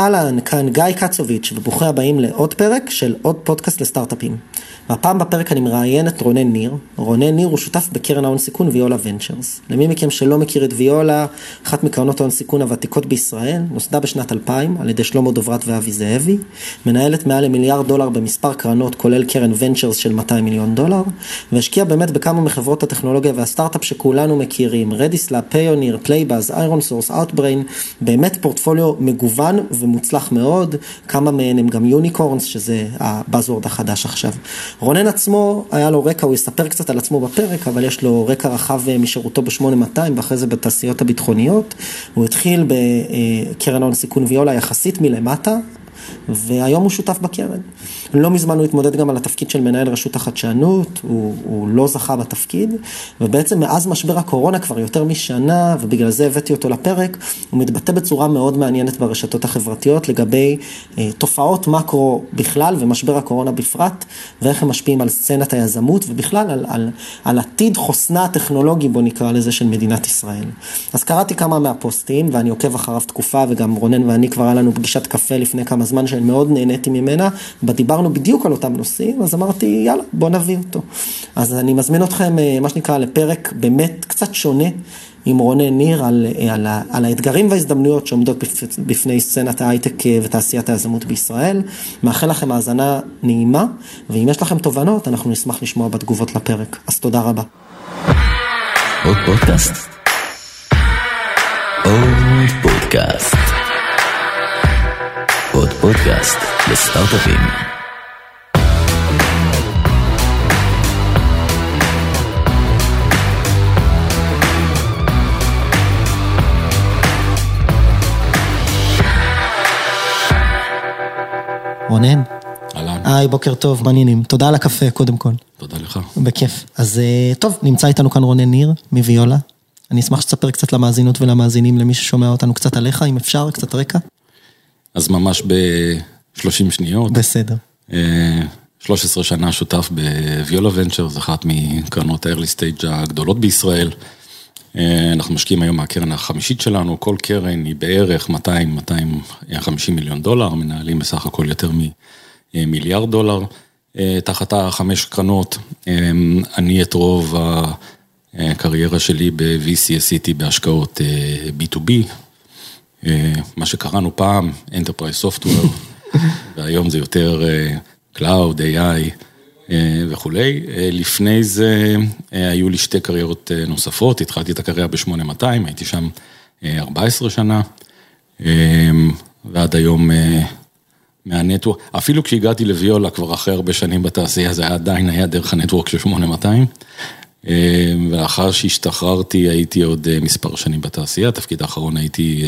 אהלן, כאן גיא קצוביץ', וברוכים הבאים לעוד פרק של עוד פודקאסט לסטארט-אפים. והפעם בפרק אני מראיין את רונן ניר. רונן ניר הוא שותף בקרן ההון סיכון ויולה ונצ'רס. למי מכם שלא מכיר את ויולה, אחת מקרנות ההון סיכון הוותיקות בישראל, נוסדה בשנת 2000 על ידי שלמה דוברת ואבי זאבי, מנהלת מעל למיליארד דולר במספר קרנות, כולל קרן ונצ'רס של 200 מיליון דולר, והשקיעה באמת בכמה מחברות הטכנולוגיה והסטארט-אפ שכולנו מכירים, רדיס לאבס, פיוניר, פלייבאז, איירון סורס, אאוטבריין, באמת פורטפוליו מגוון ומוצלח מאוד, כמה מהן הם גם יוניקורנס, שזה הבאזוורד החדש עכשיו. רונן עצמו, היה לו רקע, הוא יספר קצת על עצמו בפרק, אבל יש לו רקע רחב אה, משירותו ב-8200 ואחרי זה בתעשיות הביטחוניות. הוא התחיל בקרן ההון סיכון ויולה יחסית מלמטה, והיום הוא שותף בקרן. לא מזמן הוא התמודד גם על התפקיד של מנהל רשות החדשנות, הוא, הוא לא זכה בתפקיד, ובעצם מאז משבר הקורונה כבר יותר משנה, ובגלל זה הבאתי אותו לפרק, הוא מתבטא בצורה מאוד מעניינת ברשתות החברתיות לגבי אה, תופעות מקרו בכלל ומשבר הקורונה בפרט, ואיך הם משפיעים על סצנת היזמות, ובכלל על, על, על עתיד חוסנה הטכנולוגי, בוא נקרא לזה, של מדינת ישראל. אז קראתי כמה מהפוסטים, ואני עוקב אחריו תקופה, וגם רונן ואני כבר היה לנו פגישת קפה לפני כמה זמן שמאוד נהניתי ממנה, דיברנו בדיוק על אותם נושאים, אז אמרתי, יאללה, בוא נביא אותו. אז אני מזמין אתכם, אה, מה שנקרא, לפרק באמת קצת שונה. עם רונן ניר על, אה, על, על האתגרים וההזדמנויות שעומדות בפני סצנת ההייטק אה, ותעשיית היזמות בישראל. מאחל לכם האזנה נעימה, ואם יש לכם תובנות, אנחנו נשמח לשמוע בתגובות לפרק. אז תודה רבה. עוד פודקאסט? עוד פודקאסט. פודקאסט לסטארט-אפים. רונן. אהלן. היי, בוקר טוב, מעניינים. תודה על הקפה, קודם כל. תודה לך. בכיף. אז אה, טוב, נמצא איתנו כאן רונן ניר, מוויולה. אני אשמח שתספר קצת למאזינות ולמאזינים, למי ששומע אותנו קצת עליך, אם אפשר, קצת רקע. אז ממש ב-30 שניות. בסדר. 13 אה, שנה שותף בוויולה ונצ'ר, זו אחת מקרנות ה-early stage הגדולות בישראל. אה, אנחנו משקיעים היום מהקרן החמישית שלנו, כל קרן היא בערך 200-250 מיליון דולר, מנהלים בסך הכל יותר ממיליארד דולר. אה, תחת החמש קרנות, אני את רוב הקריירה שלי ב-VC עשיתי בהשקעות B2B, אה, מה שקראנו פעם, Enterprise Software, והיום זה יותר אה, Cloud, AI אה, וכולי. לפני זה היו לי שתי קריירות נוספות, התחלתי את הקריירה ב-8200, הייתי שם 14 שנה, ועד היום מהנטוורק, אפילו כשהגעתי לוויולה כבר אחרי הרבה שנים בתעשייה, זה עדיין היה דרך הנטוורק של 8200. ולאחר שהשתחררתי הייתי עוד מספר שנים בתעשייה, תפקיד האחרון הייתי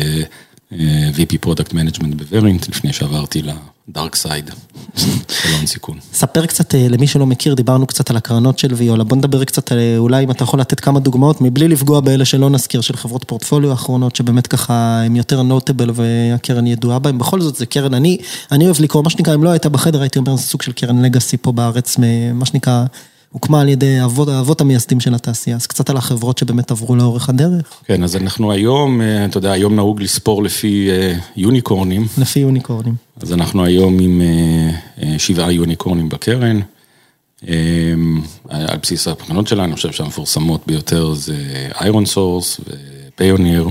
VP product management בוורינט, לפני שעברתי ל dark side, של הון סיכון. ספר קצת למי שלא מכיר, דיברנו קצת על הקרנות של ויולה, בוא נדבר קצת על אולי אם אתה יכול לתת כמה דוגמאות, מבלי לפגוע באלה שלא נזכיר, של חברות פורטפוליו האחרונות, שבאמת ככה הם יותר notable והקרן ידועה בהם, בכל זאת זה קרן, אני, אני אוהב לקרוא, מה שנקרא, אם לא הייתה בחדר, הייתי אומר, זה סוג של קרן legacy פה בארץ, מה שנקרא... הוקמה על ידי אבות, האבות המייסדים של התעשייה, אז קצת על החברות שבאמת עברו לאורך הדרך. כן, אז אנחנו היום, אה, אתה יודע, היום נהוג לספור לפי אה, יוניקורנים. לפי יוניקורנים. אז אנחנו היום עם אה, שבעה יוניקורנים בקרן. על בסיס הבחינות שלנו, אני חושב שהמפורסמות ביותר זה איירון סורס ופיוניר,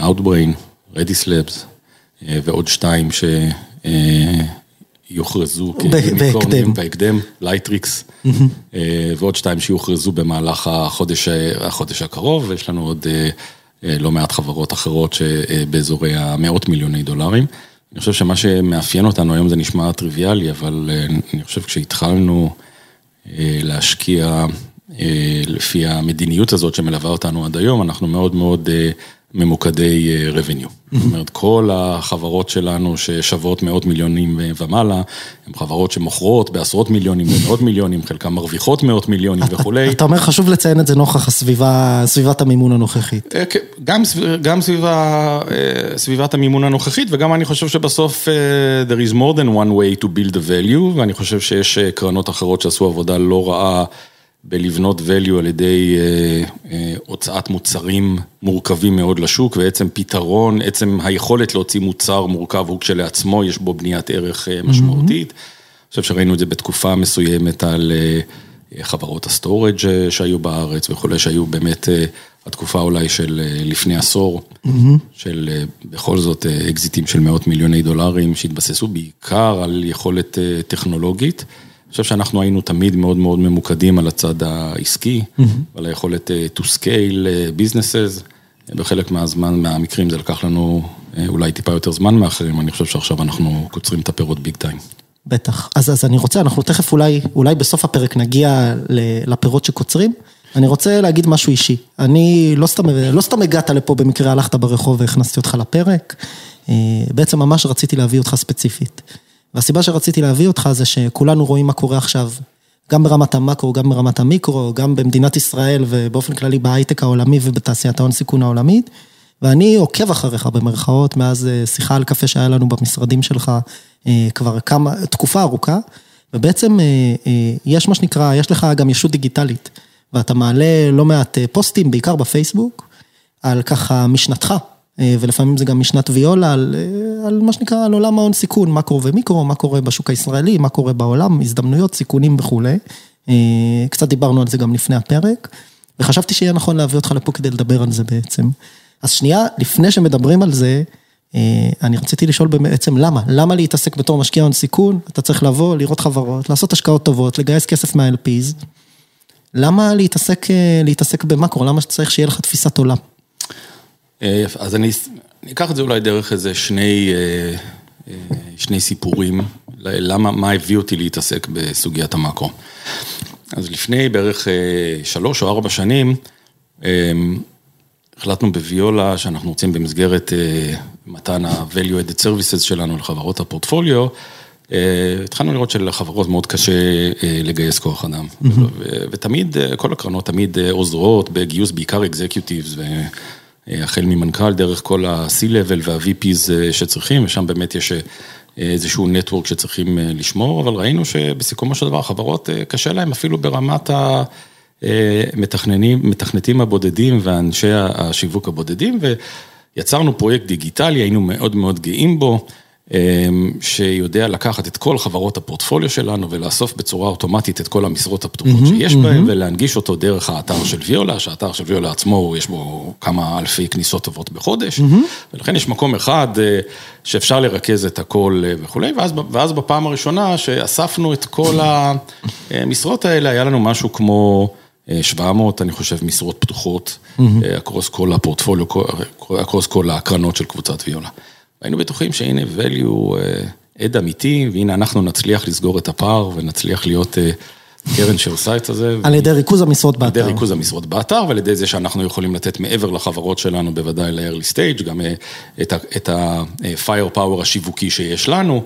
Outbrain, רדיסלאבס ועוד שתיים ש... יוכרזו כיוניקורנים בהקדם, לייטריקס, אה, ועוד שתיים שיוכרזו במהלך החודש, החודש הקרוב, ויש לנו עוד אה, אה, לא מעט חברות אחרות שבאזורי המאות מיליוני דולרים. אני חושב שמה שמאפיין אותנו היום זה נשמע טריוויאלי, אבל אני חושב כשהתחלנו להשקיע לפי המדיניות הזאת שמלווה אותנו עד היום, אנחנו מאוד מאוד ממוקדי revenue. זאת אומרת, כל החברות שלנו ששוות מאות מיליונים ומעלה, הן חברות שמוכרות בעשרות מיליונים ומאות מיליונים, חלקן מרוויחות מאות מיליונים וכולי. אתה אומר, חשוב לציין את זה נוכח הסביבה, סביבת המימון הנוכחית. אה, כן, גם סביבה, אה, סביבת המימון הנוכחית, וגם אני חושב שבסוף אה, there is more than one way to build a value, ואני חושב שיש קרנות אחרות שעשו עבודה לא רעה. בלבנות value על ידי הוצאת מוצרים מורכבים מאוד לשוק, ועצם פתרון, עצם היכולת להוציא מוצר מורכב הוא כשלעצמו, יש בו בניית ערך משמעותית. אני חושב שראינו את זה בתקופה מסוימת על חברות ה storage שהיו בארץ וכולי, שהיו באמת התקופה אולי של לפני עשור, של בכל זאת אקזיטים של מאות מיליוני דולרים, שהתבססו בעיקר על יכולת טכנולוגית. חושב שאנחנו היינו תמיד מאוד מאוד ממוקדים על הצד העסקי, ועל היכולת to scale businesses, בחלק מהזמן, מהמקרים זה לקח לנו אולי טיפה יותר זמן מאחרים, אני חושב שעכשיו אנחנו קוצרים את הפירות big time. בטח, אז אני רוצה, אנחנו תכף אולי, אולי בסוף הפרק נגיע לפירות שקוצרים. אני רוצה להגיד משהו אישי, אני לא סתם, לא סתם הגעת לפה במקרה הלכת ברחוב והכנסתי אותך לפרק, בעצם ממש רציתי להביא אותך ספציפית. והסיבה שרציתי להביא אותך זה שכולנו רואים מה קורה עכשיו, גם ברמת המקרו, גם ברמת המיקרו, גם במדינת ישראל ובאופן כללי בהייטק העולמי ובתעשיית ההון סיכון העולמית, ואני עוקב אחריך במרכאות, מאז שיחה על קפה שהיה לנו במשרדים שלך כבר כמה, תקופה ארוכה, ובעצם יש מה שנקרא, יש לך גם ישות דיגיטלית. ואתה מעלה לא מעט פוסטים, בעיקר בפייסבוק, על ככה משנתך, ולפעמים זה גם משנת ויולה, על מה שנקרא, על עולם ההון סיכון, מקרו ומיקרו, מה קורה בשוק הישראלי, מה קורה בעולם, הזדמנויות, סיכונים וכולי. קצת דיברנו על זה גם לפני הפרק, וחשבתי שיהיה נכון להביא אותך לפה כדי לדבר על זה בעצם. אז שנייה, לפני שמדברים על זה, אני רציתי לשאול בעצם למה, למה להתעסק בתור משקיע הון סיכון, אתה צריך לבוא, לראות חברות, לעשות השקעות טובות, לגייס כסף מה-LPs. למה להתעסק במקרו? למה שצריך שיהיה לך תפיסת עולם? אז אני אקח את זה אולי דרך איזה שני סיפורים, למה, מה הביא אותי להתעסק בסוגיית המקרו. אז לפני בערך שלוש או ארבע שנים, החלטנו בוויולה שאנחנו רוצים במסגרת מתן ה-value added services שלנו לחברות הפורטפוליו, התחלנו לראות שלחברות מאוד קשה לגייס כוח אדם, ותמיד, כל הקרנות תמיד עוזרות בגיוס בעיקר אקזקיוטיבס, החל ממנכ"ל דרך כל ה-C-Level וה-VPs שצריכים, ושם באמת יש איזשהו נטוורק שצריכים לשמור, אבל ראינו שבסיכומו של דבר החברות קשה להם אפילו ברמת המתכנתים הבודדים ואנשי השיווק הבודדים, ויצרנו פרויקט דיגיטלי, היינו מאוד מאוד גאים בו. שיודע לקחת את כל חברות הפורטפוליו שלנו ולאסוף בצורה אוטומטית את כל המשרות הפתוחות שיש בהן ולהנגיש אותו דרך האתר של ויולה, שהאתר של ויולה עצמו יש בו כמה אלפי כניסות טובות בחודש, ולכן יש מקום אחד שאפשר לרכז את הכל וכולי, ואז בפעם הראשונה שאספנו את כל המשרות האלה, היה לנו משהו כמו 700, אני חושב, משרות פתוחות, אקרוס כל הפורטפוליו, אקרוס כל הקרנות של קבוצת ויולה. היינו בטוחים שהנה value עד אמיתי, והנה אנחנו נצליח לסגור את הפער ונצליח להיות קרן שעושה את זה. על ידי ריכוז המשרות באתר. על ידי ריכוז המשרות באתר, ועל ידי זה שאנחנו יכולים לתת מעבר לחברות שלנו, בוודאי ל-early stage, גם את ה-fire power השיווקי שיש לנו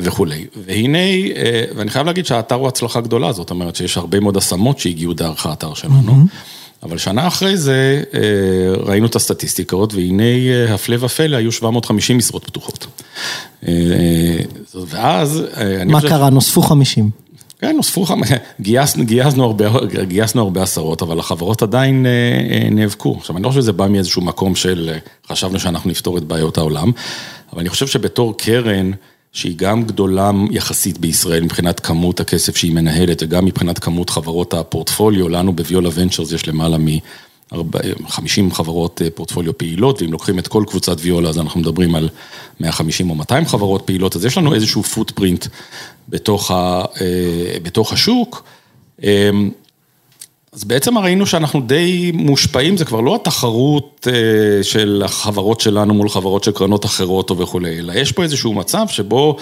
וכולי. והנה, ואני חייב להגיד שהאתר הוא הצלחה גדולה, זאת אומרת שיש הרבה מאוד השמות שהגיעו דרך האתר שלנו. אבל שנה אחרי זה ראינו את הסטטיסטיקות, והנה הפלא ופלא, היו 750 משרות פתוחות. ואז... מה קרה? נוספו 50. כן, נוספו, גייסנו הרבה עשרות, אבל החברות עדיין נאבקו. עכשיו, אני לא חושב שזה בא מאיזשהו מקום של חשבנו שאנחנו נפתור את בעיות העולם, אבל אני חושב שבתור קרן, שהיא גם גדולה יחסית בישראל מבחינת כמות הכסף שהיא מנהלת וגם מבחינת כמות חברות הפורטפוליו, לנו בוויולה ונצ'רס יש למעלה מ-50 חברות פורטפוליו פעילות, ואם לוקחים את כל קבוצת ויולה אז אנחנו מדברים על 150 או 200 חברות פעילות, אז יש לנו איזשהו פוטפרינט בתוך השוק. אז בעצם ראינו שאנחנו די מושפעים, זה כבר לא התחרות של החברות שלנו מול חברות של קרנות אחרות וכולי, אלא יש פה איזשהו מצב שבו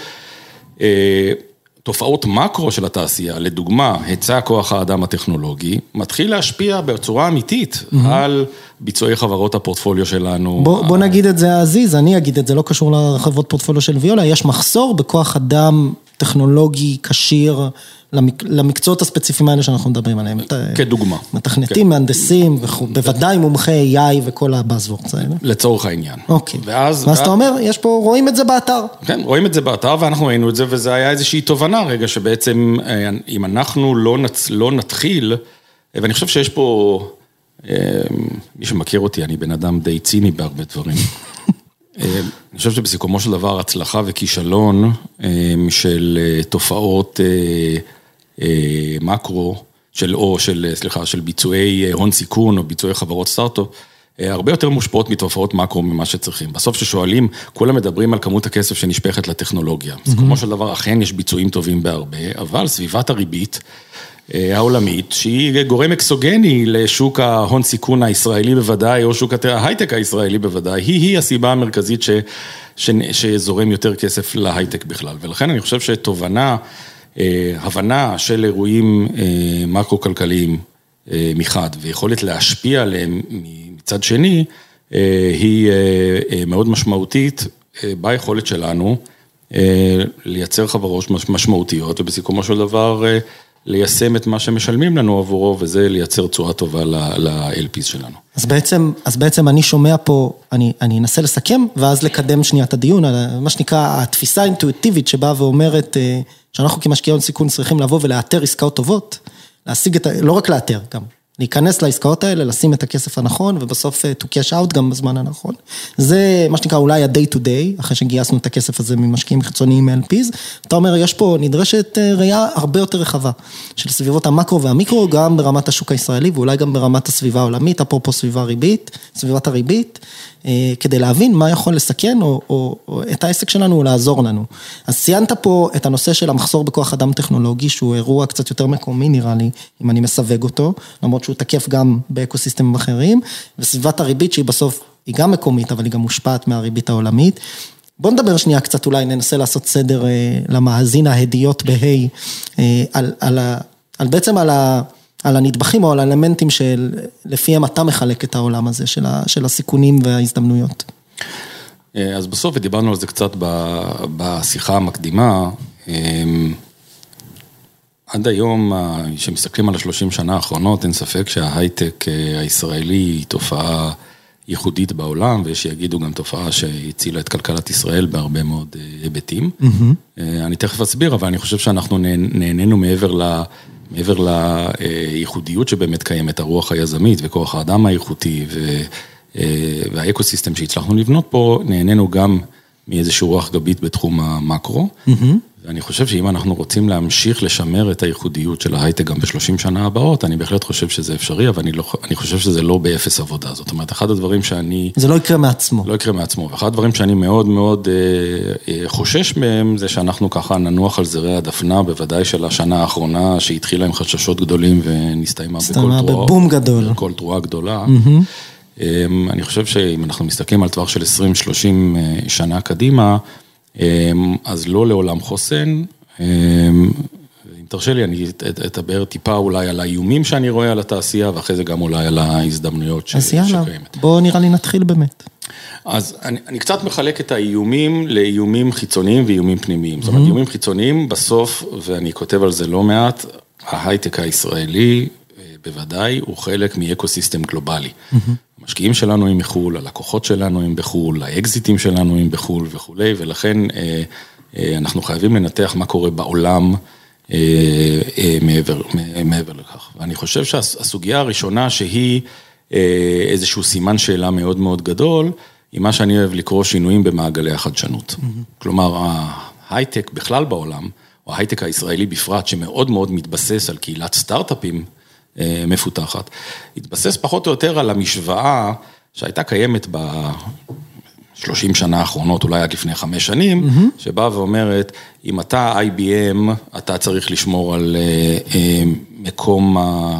תופעות מקרו של התעשייה, לדוגמה, היצע כוח האדם הטכנולוגי, מתחיל להשפיע בצורה אמיתית על ביצועי חברות הפורטפוליו שלנו. בוא נגיד את זה עזיז, אני אגיד את זה, לא קשור לחברות פורטפוליו של ויולה, יש מחסור בכוח אדם טכנולוגי, כשיר, למקצועות הספציפיים האלה שאנחנו מדברים עליהם. כדוגמה. מתכנתים, כן. מהנדסים, בוודאי מומחי AI וכל הבאזוורדס האלה. לצורך העניין. אוקיי. ואז... ואז אתה אומר, יש פה, רואים את זה באתר. כן, רואים את זה באתר ואנחנו ראינו את זה וזה היה איזושהי תובנה רגע שבעצם אה, אם אנחנו לא, נצ... לא נתחיל, ואני חושב שיש פה, אה, מי שמכיר אותי, אני בן אדם די ציני בהרבה דברים. אה, אני חושב שבסיכומו של דבר הצלחה וכישלון של תופעות מקרו, של, או של, סליחה, של ביצועי הון סיכון או ביצועי חברות סטארט-אפ, הרבה יותר מושפעות מתופעות מקרו ממה שצריכים. בסוף כששואלים, כולם מדברים על כמות הכסף שנשפכת לטכנולוגיה. Mm-hmm. בסיכומו של דבר, אכן יש ביצועים טובים בהרבה, אבל סביבת הריבית העולמית, שהיא גורם אקסוגני לשוק ההון סיכון הישראלי בוודאי, או שוק ההייטק הישראלי בוודאי, היא-היא הסיבה המרכזית ש, ש, שזורם יותר כסף להייטק בכלל. ולכן אני חושב שתובנה, הבנה של אירועים מקרו-כלכליים מחד, ויכולת להשפיע עליהם מצד שני, היא מאוד משמעותית ביכולת שלנו לייצר חברות משמעותיות, ובסיכומו של דבר ליישם את מה שמשלמים לנו עבורו, וזה לייצר תשואה טובה ל-LPs שלנו. אז בעצם, אז בעצם אני שומע פה, אני, אני אנסה לסכם, ואז לקדם שנייה את הדיון, מה שנקרא התפיסה האינטואיטיבית שבאה ואומרת שאנחנו כמשקיעי הון סיכון צריכים לבוא ולאתר עסקאות טובות, להשיג את ה... לא רק לאתר, גם להיכנס לעסקאות האלה, לשים את הכסף הנכון, ובסוף to cash out גם בזמן הנכון. זה מה שנקרא אולי ה-day to day, אחרי שגייסנו את הכסף הזה ממשקיעים חיצוניים מ-LPs. אתה אומר, יש פה, נדרשת ראייה הרבה יותר רחבה של סביבות המקרו והמיקרו, גם ברמת השוק הישראלי, ואולי גם ברמת הסביבה העולמית, אפרופו סביבה ריבית, סביבת הריבית. כדי להבין מה יכול לסכן או, או, או את העסק שלנו או לעזור לנו. אז ציינת פה את הנושא של המחסור בכוח אדם טכנולוגי, שהוא אירוע קצת יותר מקומי נראה לי, אם אני מסווג אותו, למרות שהוא תקף גם באקוסיסטמים אחרים, וסביבת הריבית שהיא בסוף, היא גם מקומית, אבל היא גם מושפעת מהריבית העולמית. בוא נדבר שנייה קצת, אולי ננסה לעשות סדר למאזין ההדיות בהיי, על, על, על בעצם על ה... על הנדבכים או על האלמנטים שלפיהם אתה מחלק את העולם הזה של הסיכונים וההזדמנויות. אז בסוף, ודיברנו על זה קצת בשיחה המקדימה, עד היום, כשמסתכלים על השלושים שנה האחרונות, אין ספק שההייטק הישראלי היא תופעה ייחודית בעולם, ויש שיגידו גם תופעה שהצילה את כלכלת ישראל בהרבה מאוד היבטים. Mm-hmm. אני תכף אסביר, אבל אני חושב שאנחנו נהנינו מעבר ל... מעבר לייחודיות שבאמת קיימת, הרוח היזמית וכוח האדם האיכותי והאקוסיסטם שהצלחנו לבנות פה, נהנינו גם מאיזושהי רוח גבית בתחום המקרו. Mm-hmm. ואני חושב שאם אנחנו רוצים להמשיך לשמר את הייחודיות של ההייטק גם בשלושים שנה הבאות, אני בהחלט חושב שזה אפשרי, אבל אני, לא, אני חושב שזה לא באפס עבודה. זאת אומרת, אחד הדברים שאני... זה לא יקרה מעצמו. לא יקרה מעצמו. ואחד הדברים שאני מאוד מאוד אה, אה, חושש מהם, זה שאנחנו ככה ננוח על זרי הדפנה, בוודאי של השנה האחרונה, שהתחילה עם חששות גדולים ונסתיימה בכל תרועה. הסתיימה בבום גדול. בכל תרועה גדולה. Mm-hmm. אני חושב שאם אנחנו מסתכלים על טווח של 20-30 שנה קדימה, אז לא לעולם חוסן. אם תרשה לי, אני אדבר טיפה אולי על האיומים שאני רואה על התעשייה, ואחרי זה גם אולי על ההזדמנויות שקיימת. אז יאללה, בוא נראה לי נתחיל באמת. אז אני, אני קצת מחלק את האיומים לאיומים חיצוניים ואיומים פנימיים. Mm-hmm. זאת אומרת, איומים חיצוניים, בסוף, ואני כותב על זה לא מעט, ההייטק הישראלי, בוודאי, הוא חלק מאקוסיסטם גלובלי. Mm-hmm. המשקיעים שלנו הם בחו"ל, הלקוחות שלנו הם בחו"ל, האקזיטים שלנו הם בחו"ל וכולי, ולכן אנחנו חייבים לנתח מה קורה בעולם מעבר, מעבר לכך. ואני חושב שהסוגיה הראשונה שהיא איזשהו סימן שאלה מאוד מאוד גדול, היא מה שאני אוהב לקרוא שינויים במעגלי החדשנות. Mm-hmm. כלומר, ההייטק בכלל בעולם, או ההייטק הישראלי בפרט, שמאוד מאוד מתבסס על קהילת סטארט-אפים, מפותחת. התבסס פחות או יותר על המשוואה שהייתה קיימת ב-30 שנה האחרונות, אולי עד לפני חמש שנים, mm-hmm. שבאה ואומרת, אם אתה IBM, אתה צריך לשמור על מקום,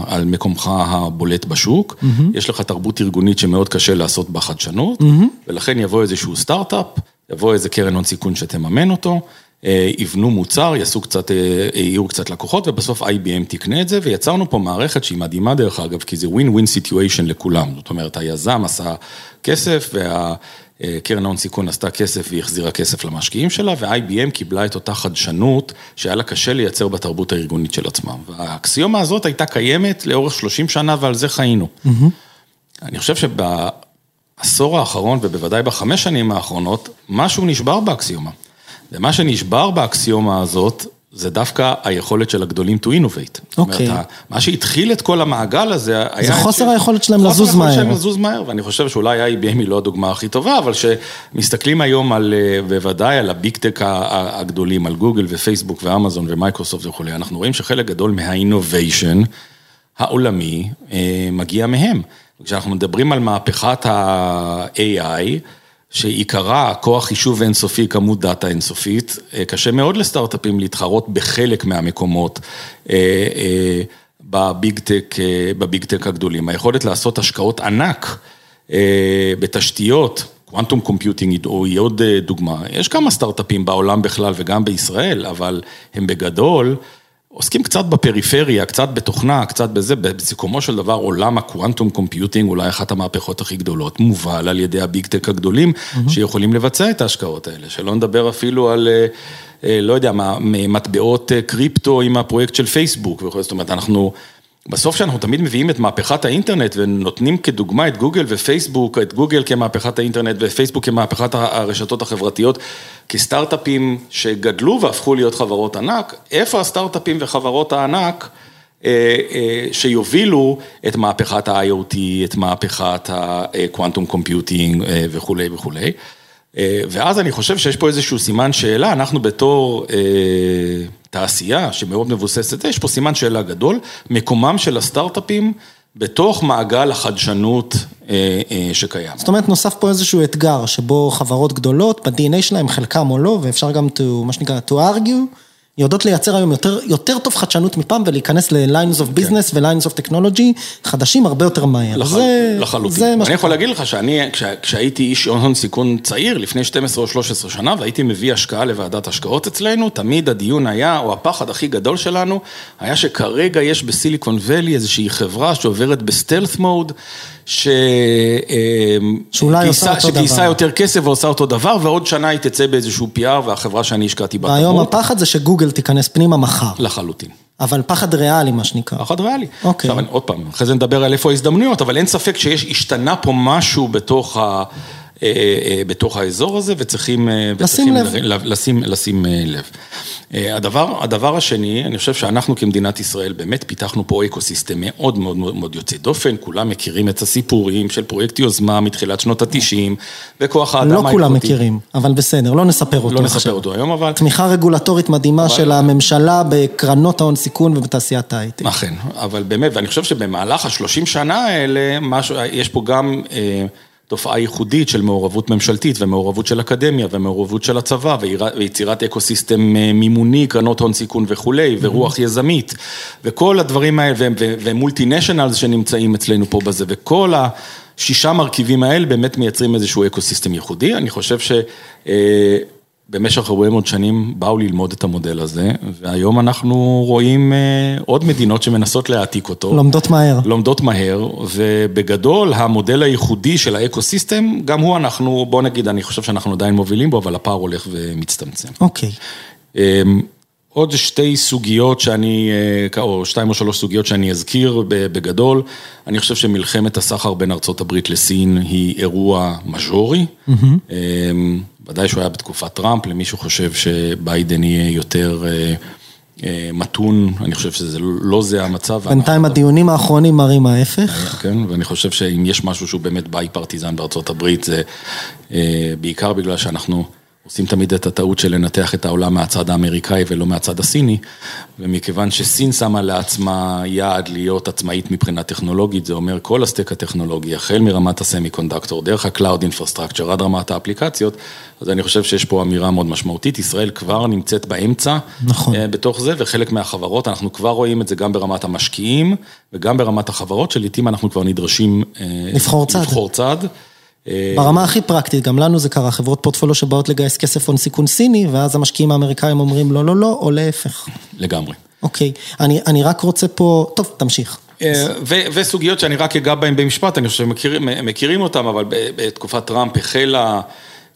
על מקומך הבולט בשוק, mm-hmm. יש לך תרבות ארגונית שמאוד קשה לעשות בה חדשנות, mm-hmm. ולכן יבוא איזשהו סטארט-אפ, יבוא איזה קרן הון סיכון שתממן אותו. יבנו מוצר, יעשו קצת, יהיו קצת לקוחות, ובסוף IBM תקנה את זה, ויצרנו פה מערכת שהיא מדהימה דרך אגב, כי זה win situation לכולם. זאת אומרת, היזם עשה כסף, קרן ההון סיכון עשתה כסף והיא החזירה כסף למשקיעים שלה, ו-IBM קיבלה את אותה חדשנות שהיה לה קשה לייצר בתרבות הארגונית של עצמם. והאקסיומה הזאת הייתה קיימת לאורך 30 שנה ועל זה חיינו. Mm-hmm. אני חושב שבעשור האחרון, ובוודאי בחמש שנים האחרונות, משהו נשבר באקסיומה. ומה שנשבר באקסיומה הזאת, זה דווקא היכולת של הגדולים to innovate. אוקיי. Okay. מה שהתחיל את כל המעגל הזה, היה... זה חוסר היכולת שלהם לזוז מהר. חוסר היכולת שלהם לזוז מהר, ואני חושב שאולי IBM היא לא הדוגמה הכי טובה, אבל שמסתכלים היום על, אה, בוודאי על ה big tech הגדולים, על גוגל ופייסבוק ואמזון ומייקרוסופט וכולי, אנחנו רואים שחלק גדול מה-innovation העולמי אה, מגיע מהם. כשאנחנו מדברים על מהפכת ה-AI, שעיקרה כוח חישוב אינסופי, כמות דאטה אינסופית, אה, קשה מאוד לסטארט-אפים להתחרות בחלק מהמקומות אה, אה, ב big tech, ב big tech הגדולים. היכולת לעשות השקעות ענק בתשתיות, quantum computing היא עוד דוגמה. יש כמה סטארט-אפים בעולם בכלל וגם בישראל, אבל הם בגדול עוסקים קצת בפריפריה, קצת בתוכנה, קצת בזה, בסיכומו של דבר עולם ה quantum computing, אולי אחת המהפכות הכי גדולות, מובל על ידי ה big tech הגדולים, mm-hmm. שיכולים לבצע את ההשקעות האלה, שלא נדבר אפילו על, אה, אה, לא יודע מה, מטבעות אה, קריפטו עם הפרויקט של פייסבוק, זאת אומרת, אנחנו... בסוף כשאנחנו תמיד מביאים את מהפכת האינטרנט ונותנים כדוגמה את גוגל ופייסבוק, את גוגל כמהפכת האינטרנט ופייסבוק כמהפכת הרשתות החברתיות, כסטארט-אפים שגדלו והפכו להיות חברות ענק, איפה הסטארט-אפים וחברות הענק אה, אה, שיובילו את מהפכת ה-IoT, את מהפכת ה-Quantum Computing אה, וכולי וכולי. ואז אני חושב שיש פה איזשהו סימן שאלה, אנחנו בתור תעשייה שמאוד מבוססת, יש פה סימן שאלה גדול, מקומם של הסטארט-אפים בתוך מעגל החדשנות אה, אה, שקיים. זאת אומרת, נוסף פה איזשהו אתגר, שבו חברות גדולות, ב-DNA שלהם, חלקם או לא, ואפשר גם to, מה שנקרא, to argue. יודעות לייצר היום יותר, יותר טוב חדשנות מפעם ולהיכנס ל-lines of business כן. ו-lines of technology חדשים הרבה יותר מהר. לח... זה, לחלוטין. זה אני יכול להגיד לך שאני, כשה, כשהייתי איש הון סיכון צעיר, לפני 12 או 13 שנה, והייתי מביא השקעה לוועדת השקעות אצלנו, תמיד הדיון היה, או הפחד הכי גדול שלנו, היה שכרגע יש בסיליקון ואלי איזושהי חברה שעוברת בסטלף מוד, ש... שאולי עושה אותו דבר. שגייסה יותר כסף ועושה אותו דבר, ועוד שנה היא תצא באיזשהו PR והחברה שאני השקעתי בה. והיום הפחד זה שגוגל תיכנס פנימה מחר. לחלוטין. אבל פחד ריאלי, מה שנקרא. פחד ריאלי. אוקיי. עכשיו, עוד פעם, אחרי זה נדבר על איפה ההזדמנויות, אבל אין ספק שיש, השתנה פה משהו בתוך ה... אה, אה, בתוך האזור הזה, וצריכים... אה, לשים לב. לשים, לשים לב. הדבר, הדבר השני, אני חושב שאנחנו כמדינת ישראל באמת פיתחנו פה אקו-סיסטם מאוד מאוד מאוד יוצא דופן, כולם מכירים את הסיפורים של פרויקט יוזמה מתחילת שנות התשעים, וכוח האדם לא כולם מכירים, אבל בסדר, לא נספר אותו לא נספר אותו היום, אבל... תמיכה רגולטורית מדהימה אבל... של הממשלה בקרנות ההון סיכון ובתעשיית ההייטק. אכן, אבל באמת, ואני חושב שבמהלך השלושים שנה האלה, משהו, יש פה גם... תופעה ייחודית של מעורבות ממשלתית ומעורבות של אקדמיה ומעורבות של הצבא ויצירת אקו-סיסטם אה, מימוני, קרנות הון סיכון וכולי, ורוח יזמית, וכל הדברים האלה, ו multinationals שנמצאים אצלנו פה בזה, וכל השישה מרכיבים האלה באמת מייצרים איזשהו אקו-סיסטם ייחודי. אני חושב ש... במשך הרבה מאוד שנים באו ללמוד את המודל הזה, והיום אנחנו רואים אה, עוד מדינות שמנסות להעתיק אותו. לומדות מהר. לומדות מהר, ובגדול המודל הייחודי של האקו-סיסטם, גם הוא אנחנו, בוא נגיד, אני חושב שאנחנו עדיין מובילים בו, אבל הפער הולך ומצטמצם. אוקיי. אמ, עוד שתי סוגיות שאני, אה, או שתיים או שלוש סוגיות שאני אזכיר בגדול. אני חושב שמלחמת הסחר בין ארצות הברית לסין היא אירוע מז'ורי. Mm-hmm. ודאי שהוא היה בתקופת טראמפ, למי שחושב שביידן יהיה יותר אה, אה, מתון, אני חושב שזה לא זה המצב. בינתיים הדיונים האחרונים מראים ההפך. כן, ואני חושב שאם יש משהו שהוא באמת bipartisan בארצות הברית, זה בעיקר בגלל שאנחנו... עושים תמיד את הטעות של לנתח את העולם מהצד האמריקאי ולא מהצד הסיני, ומכיוון שסין שמה לעצמה יעד להיות עצמאית מבחינה טכנולוגית, זה אומר כל ה stack הטכנולוגי, החל מרמת ה semiconductor, דרך ה-Cloud Infrastructure עד רמת האפליקציות, אז אני חושב שיש פה אמירה מאוד משמעותית, ישראל כבר נמצאת באמצע, נכון, אה, בתוך זה, וחלק מהחברות, אנחנו כבר רואים את זה גם ברמת המשקיעים, וגם ברמת החברות, שלעיתים אנחנו כבר נדרשים אה, לבחור צד. לבחור צד. ברמה הכי פרקטית, גם לנו זה קרה, חברות פורטפוליו שבאות לגייס כסף הון סיכון סיני, ואז המשקיעים האמריקאים אומרים לא, לא, לא, או להפך. לגמרי. אוקיי, אני, אני רק רוצה פה, טוב, תמשיך. וסוגיות שאני רק אגע בהן במשפט, אני חושב שמכירים אותן, אבל בתקופת טראמפ החלה...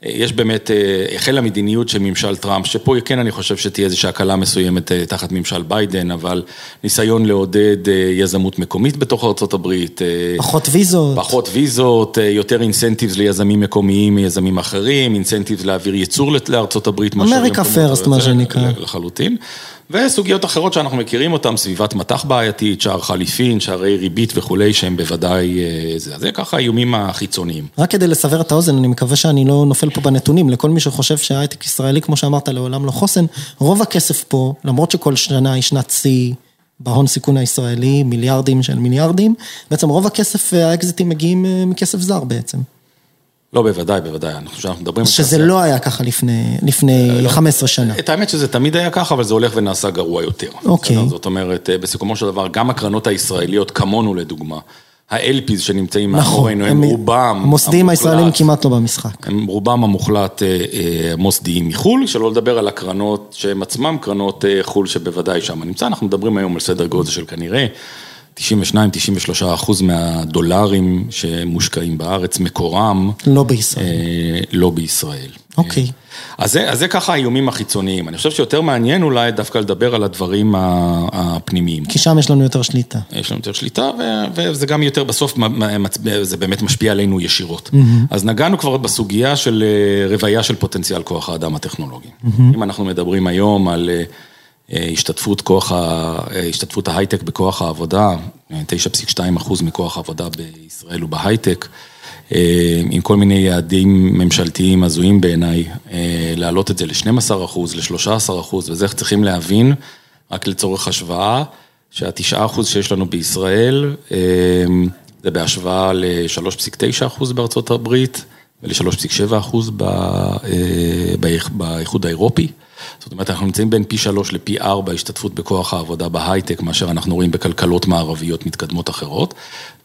יש באמת, החלה מדיניות של ממשל טראמפ, שפה כן אני חושב שתהיה איזושהי הקלה מסוימת תחת ממשל ביידן, אבל ניסיון לעודד יזמות מקומית בתוך ארה"ב. פחות ויזות. פחות ויזות, יותר incentives ליזמים מקומיים מיזמים אחרים, incentives להעביר ייצור לארה"ב. America first, מה שנקרא. לחלוטין. וסוגיות אחרות שאנחנו מכירים אותן, סביבת מט"ח בעייתית, שער חליפין, שערי ריבית וכולי, שהם בוודאי, זה, זה ככה האיומים החיצוניים. רק כדי לסבר את האוזן, אני מקווה שאני לא נופל פה בנתונים, לכל מי שחושב שההייטק ישראלי, כמו שאמרת, לעולם לא חוסן, רוב הכסף פה, למרות שכל שנה היא שנת שיא בהון סיכון הישראלי, מיליארדים של מיליארדים, בעצם רוב הכסף, האקזיטים מגיעים מכסף זר בעצם. לא, בוודאי, בוודאי, אנחנו מדברים... שזה לא היה ככה לפני 15 שנה. את האמת שזה תמיד היה ככה, אבל זה הולך ונעשה גרוע יותר. אוקיי. זאת אומרת, בסיכומו של דבר, גם הקרנות הישראליות, כמונו לדוגמה, ה-LPs שנמצאים מאחורינו, הם רובם... המוסדיים הישראלים כמעט לא במשחק. הם רובם המוחלט מוסדיים מחו"ל, שלא לדבר על הקרנות שהם עצמם קרנות חו"ל שבוודאי שם נמצא, אנחנו מדברים היום על סדר גודל של כנראה 92-93 אחוז מהדולרים שמושקעים בארץ, מקורם... לא בישראל. לא בישראל. אוקיי. אז זה, אז זה ככה האיומים החיצוניים. אני חושב שיותר מעניין אולי דווקא לדבר על הדברים הפנימיים. כי שם יש לנו יותר שליטה. יש לנו יותר שליטה, וזה גם יותר בסוף, זה באמת משפיע עלינו ישירות. אז נגענו כבר בסוגיה של רוויה של פוטנציאל כוח האדם הטכנולוגי. אם אנחנו מדברים היום על... השתתפות כוח, השתתפות ההייטק בכוח העבודה, 9.2 אחוז מכוח העבודה בישראל הוא בהייטק, עם כל מיני יעדים ממשלתיים הזויים בעיניי, להעלות את זה ל-12 אחוז, ל-13 אחוז, וזה צריכים להבין, רק לצורך השוואה, שהתשעה אחוז שיש לנו בישראל, זה בהשוואה ל-3.9 אחוז בארצות הברית, ול-3.7 אחוז באיחוד האירופי. זאת אומרת, אנחנו נמצאים בין פי שלוש לפי ארבע השתתפות בכוח העבודה בהייטק, מאשר אנחנו רואים בכלכלות מערביות מתקדמות אחרות,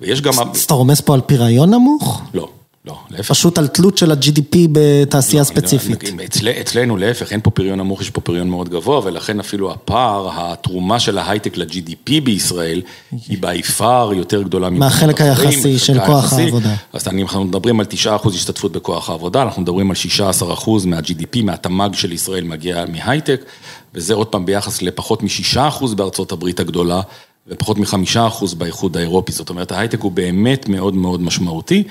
ויש גם... אז אתה רומז פה על פיריון נמוך? לא. לא, להפך. פשוט על תלות של ה-GDP בתעשייה ספציפית. אצלנו להפך, אין פה פריון נמוך, יש פה פריון מאוד גבוה, ולכן אפילו הפער, התרומה של ההייטק ל-GDP בישראל, היא ביפר יותר גדולה מהחלק היחסי של כוח העבודה. אז אנחנו מדברים על 9% השתתפות בכוח העבודה, אנחנו מדברים על 16% מה-GDP, מהתמ"ג של ישראל מגיע מהייטק, וזה עוד פעם ביחס לפחות מ-6% בארצות הברית הגדולה. ופחות מחמישה אחוז באיחוד האירופי, זאת אומרת ההייטק הוא באמת מאוד מאוד משמעותי.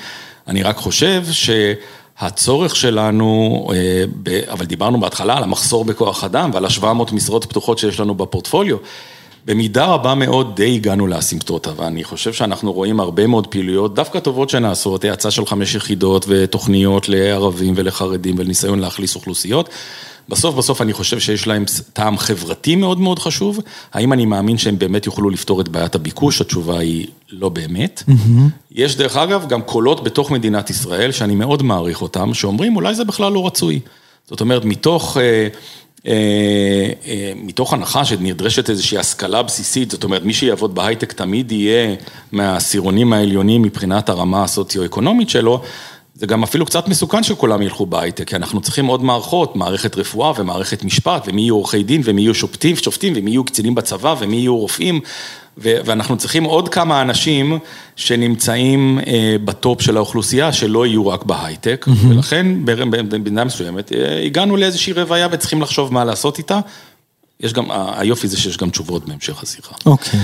אני רק חושב שהצורך שלנו, אבל דיברנו בהתחלה על המחסור בכוח אדם ועל ה-700 משרות פתוחות שיש לנו בפורטפוליו, במידה רבה מאוד די הגענו לאסימפטוטה, ואני חושב שאנחנו רואים הרבה מאוד פעילויות, דווקא טובות שנעשות, האצה של חמש יחידות ותוכניות לערבים ולחרדים ולניסיון להכליס אוכלוסיות. בסוף בסוף אני חושב שיש להם טעם חברתי מאוד מאוד חשוב, האם אני מאמין שהם באמת יוכלו לפתור את בעיית הביקוש, התשובה היא לא באמת. יש דרך אגב גם קולות בתוך מדינת ישראל, שאני מאוד מעריך אותם, שאומרים אולי זה בכלל לא רצוי. זאת אומרת, מתוך... מתוך הנחה שנדרשת איזושהי השכלה בסיסית, זאת אומרת, מי שיעבוד בהייטק תמיד יהיה מהעשירונים העליונים מבחינת הרמה הסוציו-אקונומית שלו, זה גם אפילו קצת מסוכן שכולם ילכו בהייטק, כי אנחנו צריכים עוד מערכות, מערכת רפואה ומערכת משפט, ומי יהיו עורכי דין, ומי יהיו שופטים, שופטים, ומי יהיו קצינים בצבא, ומי יהיו רופאים, ואנחנו צריכים עוד כמה אנשים שנמצאים ב top של האוכלוסייה, שלא יהיו רק בהייטק, ולכן במידה מסוימת הגענו לאיזושהי רוויה וצריכים לחשוב מה לעשות איתה. יש גם, היופי זה שיש גם תשובות בהמשך השיחה. אוקיי.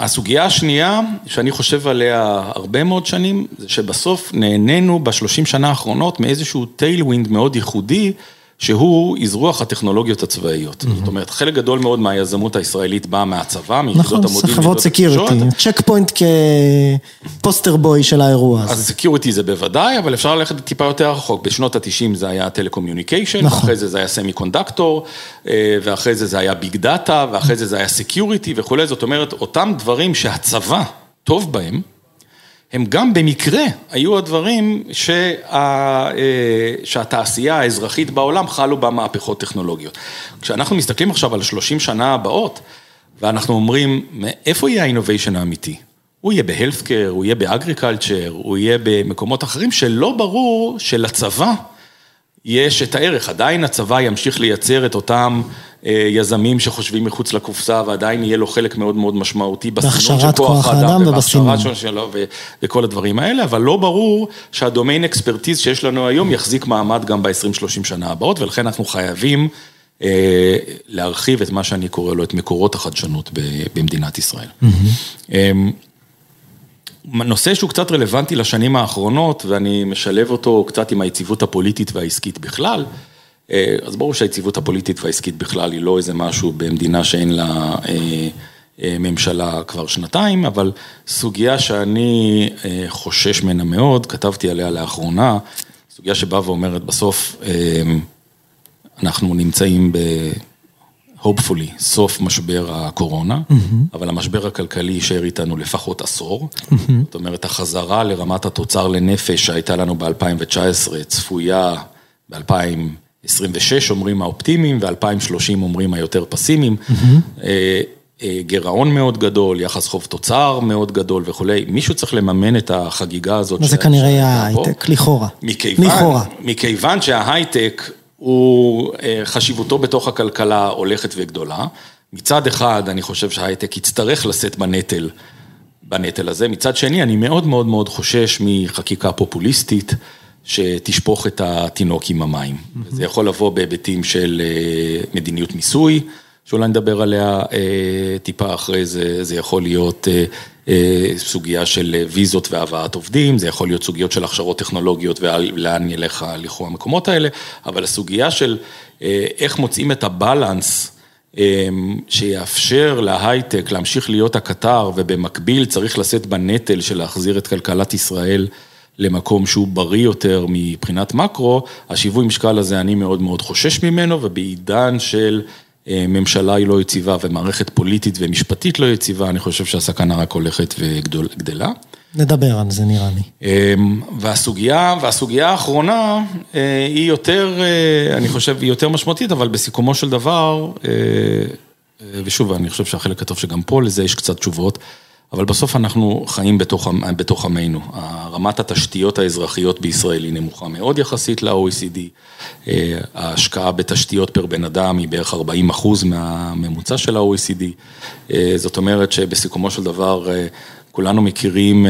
הסוגיה השנייה, שאני חושב עליה הרבה מאוד שנים, זה שבסוף נהנינו בשלושים שנה האחרונות מאיזשהו tailwind מאוד ייחודי, שהוא אזרוח הטכנולוגיות הצבאיות. זאת אומרת, חלק גדול מאוד מהיזמות הישראלית באה מהצבא, מיחידות המודיעין. נכון, חברות סקיוריטי, צ'ק פוינט כפוסטר בוי של האירוע הזה. אז security זה בוודאי, אבל אפשר ללכת טיפה יותר רחוק. בשנות ה-90 זה היה telecommunication, אחרי זה זה היה semiconductor, ואחרי זה זה היה big data, ואחרי זה זה היה security וכולי. זאת אומרת, אותם דברים שהצבא טוב בהם, הם גם במקרה היו הדברים שה, שהתעשייה האזרחית בעולם חלו בה מהפכות טכנולוגיות. כשאנחנו מסתכלים עכשיו על 30 שנה הבאות, ואנחנו אומרים, איפה יהיה האינוביישן האמיתי? הוא יהיה בהלפקר, הוא יהיה באגריקלצ'ר, הוא יהיה במקומות אחרים שלא ברור שלצבא יש את הערך, עדיין הצבא ימשיך לייצר את אותם יזמים שחושבים מחוץ לקופסה ועדיין יהיה לו חלק מאוד מאוד משמעותי בסינון של כוח האדם ובסינון שלו וכל הדברים האלה, אבל לא ברור שהדומיין אקספרטיז שיש לנו היום יחזיק מעמד גם ב-20-30 שנה הבאות, ולכן אנחנו חייבים להרחיב את מה שאני קורא לו, את מקורות החדשנות במדינת ישראל. נושא שהוא קצת רלוונטי לשנים האחרונות, ואני משלב אותו קצת עם היציבות הפוליטית והעסקית בכלל, אז ברור שהיציבות הפוליטית והעסקית בכלל היא לא איזה משהו במדינה שאין לה ממשלה כבר שנתיים, אבל סוגיה שאני חושש ממנה מאוד, כתבתי עליה לאחרונה, סוגיה שבאה ואומרת בסוף, אנחנו נמצאים ב... hopefully, סוף משבר הקורונה, אבל המשבר הכלכלי יישאר איתנו לפחות עשור. זאת אומרת, החזרה לרמת התוצר לנפש שהייתה לנו ב-2019 צפויה ב-2026, אומרים האופטימיים, ו-2030 אומרים היותר פסימיים. גירעון מאוד גדול, יחס חוב תוצר מאוד גדול וכולי, מישהו צריך לממן את החגיגה הזאת. זה כנראה ההייטק, לכאורה. מכיוון שההייטק... הוא, חשיבותו בתוך הכלכלה הולכת וגדולה. מצד אחד, אני חושב שההייטק יצטרך לשאת בנטל, בנטל הזה. מצד שני, אני מאוד מאוד מאוד חושש מחקיקה פופוליסטית, שתשפוך את התינוק עם המים. זה יכול לבוא בהיבטים של מדיניות מיסוי, שאולי נדבר עליה טיפה אחרי זה, זה יכול להיות סוגיה של ויזות והבאת עובדים, זה יכול להיות סוגיות של הכשרות טכנולוגיות ולאן ילך הלכו המקומות האלה, אבל הסוגיה של איך מוצאים את הבלנס שיאפשר להייטק להמשיך להיות הקטר ובמקביל צריך לשאת בנטל של להחזיר את כלכלת ישראל למקום שהוא בריא יותר מבחינת מקרו, השיווי משקל הזה אני מאוד מאוד חושש ממנו ובעידן של ממשלה היא לא יציבה ומערכת פוליטית ומשפטית לא יציבה, אני חושב שהסכנה רק הולכת וגדלה. נדבר על זה נראה לי. והסוגיה, והסוגיה האחרונה היא יותר, אני חושב, היא יותר משמעותית, אבל בסיכומו של דבר, ושוב, אני חושב שהחלק הטוב שגם פה לזה יש קצת תשובות, אבל בסוף אנחנו חיים בתוך עמנו. רמת התשתיות האזרחיות בישראל היא נמוכה מאוד יחסית ל-OECD, ההשקעה בתשתיות פר בן אדם היא בערך 40 אחוז מהממוצע של ה-OECD, זאת אומרת שבסיכומו של דבר כולנו מכירים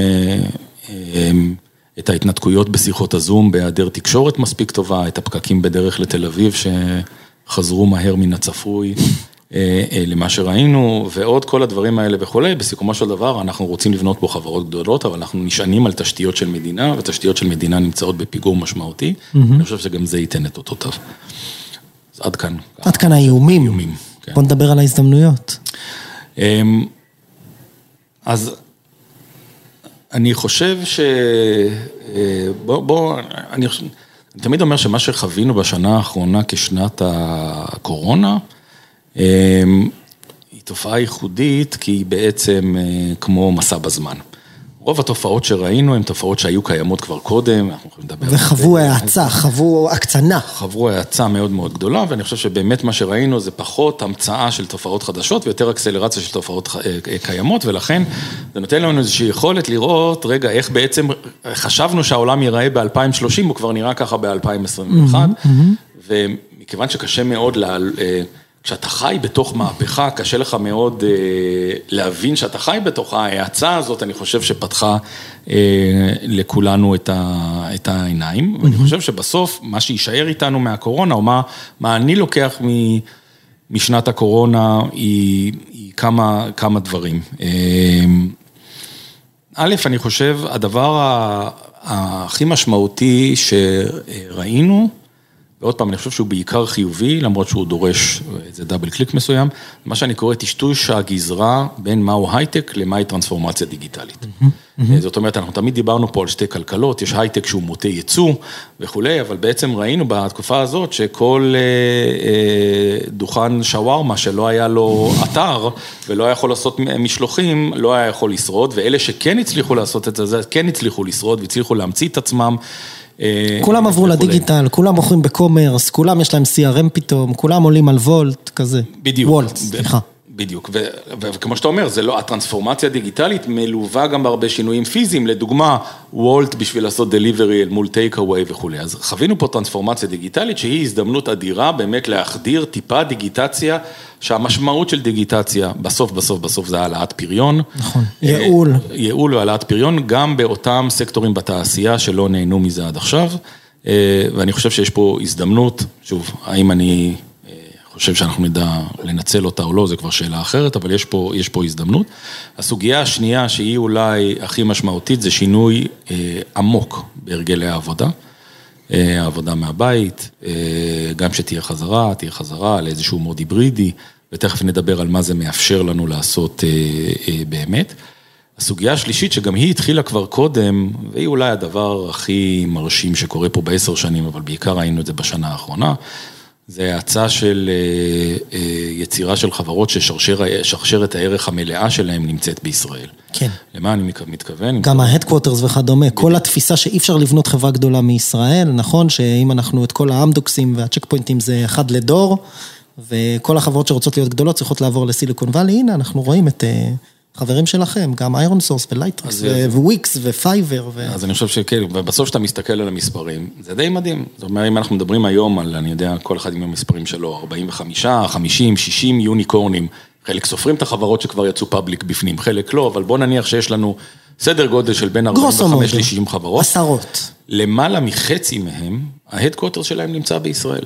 את ההתנתקויות בשיחות הזום בהיעדר תקשורת מספיק טובה, את הפקקים בדרך לתל אביב שחזרו מהר מן הצפוי. למה שראינו, ועוד כל הדברים האלה וכולי, בסיכומו של דבר אנחנו רוצים לבנות פה חברות גדולות, אבל אנחנו נשענים על תשתיות של מדינה, ותשתיות של מדינה נמצאות בפיגור משמעותי, אני חושב שגם זה ייתן את אותותיו. אז עד כאן. עד כאן האיומים. בוא נדבר על ההזדמנויות. אז אני חושב ש... בוא, בוא, אני תמיד אומר שמה שחווינו בשנה האחרונה כשנת הקורונה, היא תופעה ייחודית כי היא בעצם כמו מסע בזמן. רוב התופעות שראינו הן תופעות שהיו קיימות כבר קודם, אנחנו יכולים לדבר על זה. וחוו האצה, חוו הקצנה. חוו האצה מאוד מאוד גדולה, ואני חושב שבאמת מה שראינו זה פחות המצאה של תופעות חדשות ויותר אקסלרציה של תופעות קיימות, ולכן זה נותן לנו איזושהי יכולת לראות, רגע, איך בעצם חשבנו שהעולם ייראה ב-2030, הוא כבר נראה ככה ב-2021, ומכיוון שקשה מאוד ל... כשאתה חי בתוך מהפכה, קשה לך מאוד להבין שאתה חי בתוכה, ההאצה הזאת, אני חושב שפתחה לכולנו את העיניים, ואני חושב שבסוף, מה שישאר איתנו מהקורונה, או מה אני לוקח משנת הקורונה, היא כמה דברים. א', אני חושב, הדבר הכי משמעותי שראינו, ועוד פעם, אני חושב שהוא בעיקר חיובי, למרות שהוא דורש איזה דאבל קליק מסוים, מה שאני קורא טשטוש הגזרה בין מהו הייטק למהי טרנספורמציה דיגיטלית. זאת אומרת, אנחנו תמיד דיברנו פה על שתי כלכלות, יש הייטק שהוא מוטה ייצוא וכולי, אבל בעצם ראינו בתקופה הזאת שכל דוכן שווארמה שלא היה לו אתר ולא היה יכול לעשות משלוחים, לא היה יכול לשרוד, ואלה שכן הצליחו לעשות את זה, כן הצליחו לשרוד והצליחו להמציא את עצמם. כולם עברו לדיגיטל, כולם מוכרים בקומרס, כולם יש להם CRM פתאום, כולם עולים על וולט, כזה. בדיוק. וולט, סליחה. בדיוק, וכמו שאתה אומר, זה לא, הטרנספורמציה הדיגיטלית מלווה גם בהרבה שינויים פיזיים, לדוגמה, וולט בשביל לעשות דליברי אל מול טייק אווי וכולי, אז חווינו פה טרנספורמציה דיגיטלית שהיא הזדמנות אדירה באמת להחדיר טיפה דיגיטציה, שהמשמעות של דיגיטציה בסוף בסוף בסוף זה העלאת פריון. נכון, ייעול. ייעול והעלאת פריון, גם באותם סקטורים בתעשייה שלא נהנו מזה עד עכשיו, ואני חושב שיש פה הזדמנות, שוב, האם אני... חושב שאנחנו נדע לנצל אותה או לא, זו כבר שאלה אחרת, אבל יש פה, יש פה הזדמנות. הסוגיה השנייה, שהיא אולי הכי משמעותית, זה שינוי אה, עמוק בהרגלי העבודה. אה, העבודה מהבית, אה, גם שתהיה חזרה, תהיה חזרה לאיזשהו מוד היברידי, ותכף נדבר על מה זה מאפשר לנו לעשות אה, אה, באמת. הסוגיה השלישית, שגם היא התחילה כבר קודם, והיא אולי הדבר הכי מרשים שקורה פה בעשר שנים, אבל בעיקר ראינו את זה בשנה האחרונה, זה הצעה של אה, אה, יצירה של חברות ששרשרת הערך המלאה שלהם נמצאת בישראל. כן. למה אני מתכוון? גם ה-Headquarters וכדומה, כל התפיסה שאי אפשר לבנות חברה גדולה מישראל, נכון שאם אנחנו את כל האמדוקסים והצ'ק פוינטים זה אחד לדור, וכל החברות שרוצות להיות גדולות צריכות לעבור לסיליקון וואלי, הנה אנחנו רואים את... חברים שלכם, גם איירון סורס ולייטריקס וויקס ופייבר. אז אני חושב שכן, ובסוף כשאתה מסתכל על המספרים, זה די מדהים. זאת אומרת, אם אנחנו מדברים היום על, אני יודע, כל אחד עם המספרים שלו, 45, 50, 60 יוניקורנים, חלק סופרים את החברות שכבר יצאו public בפנים, חלק לא, אבל בוא נניח שיש לנו סדר גודל של בין 45 ל-60 חברות. עשרות. למעלה מחצי מהם, ה headquarter שלהם נמצא בישראל.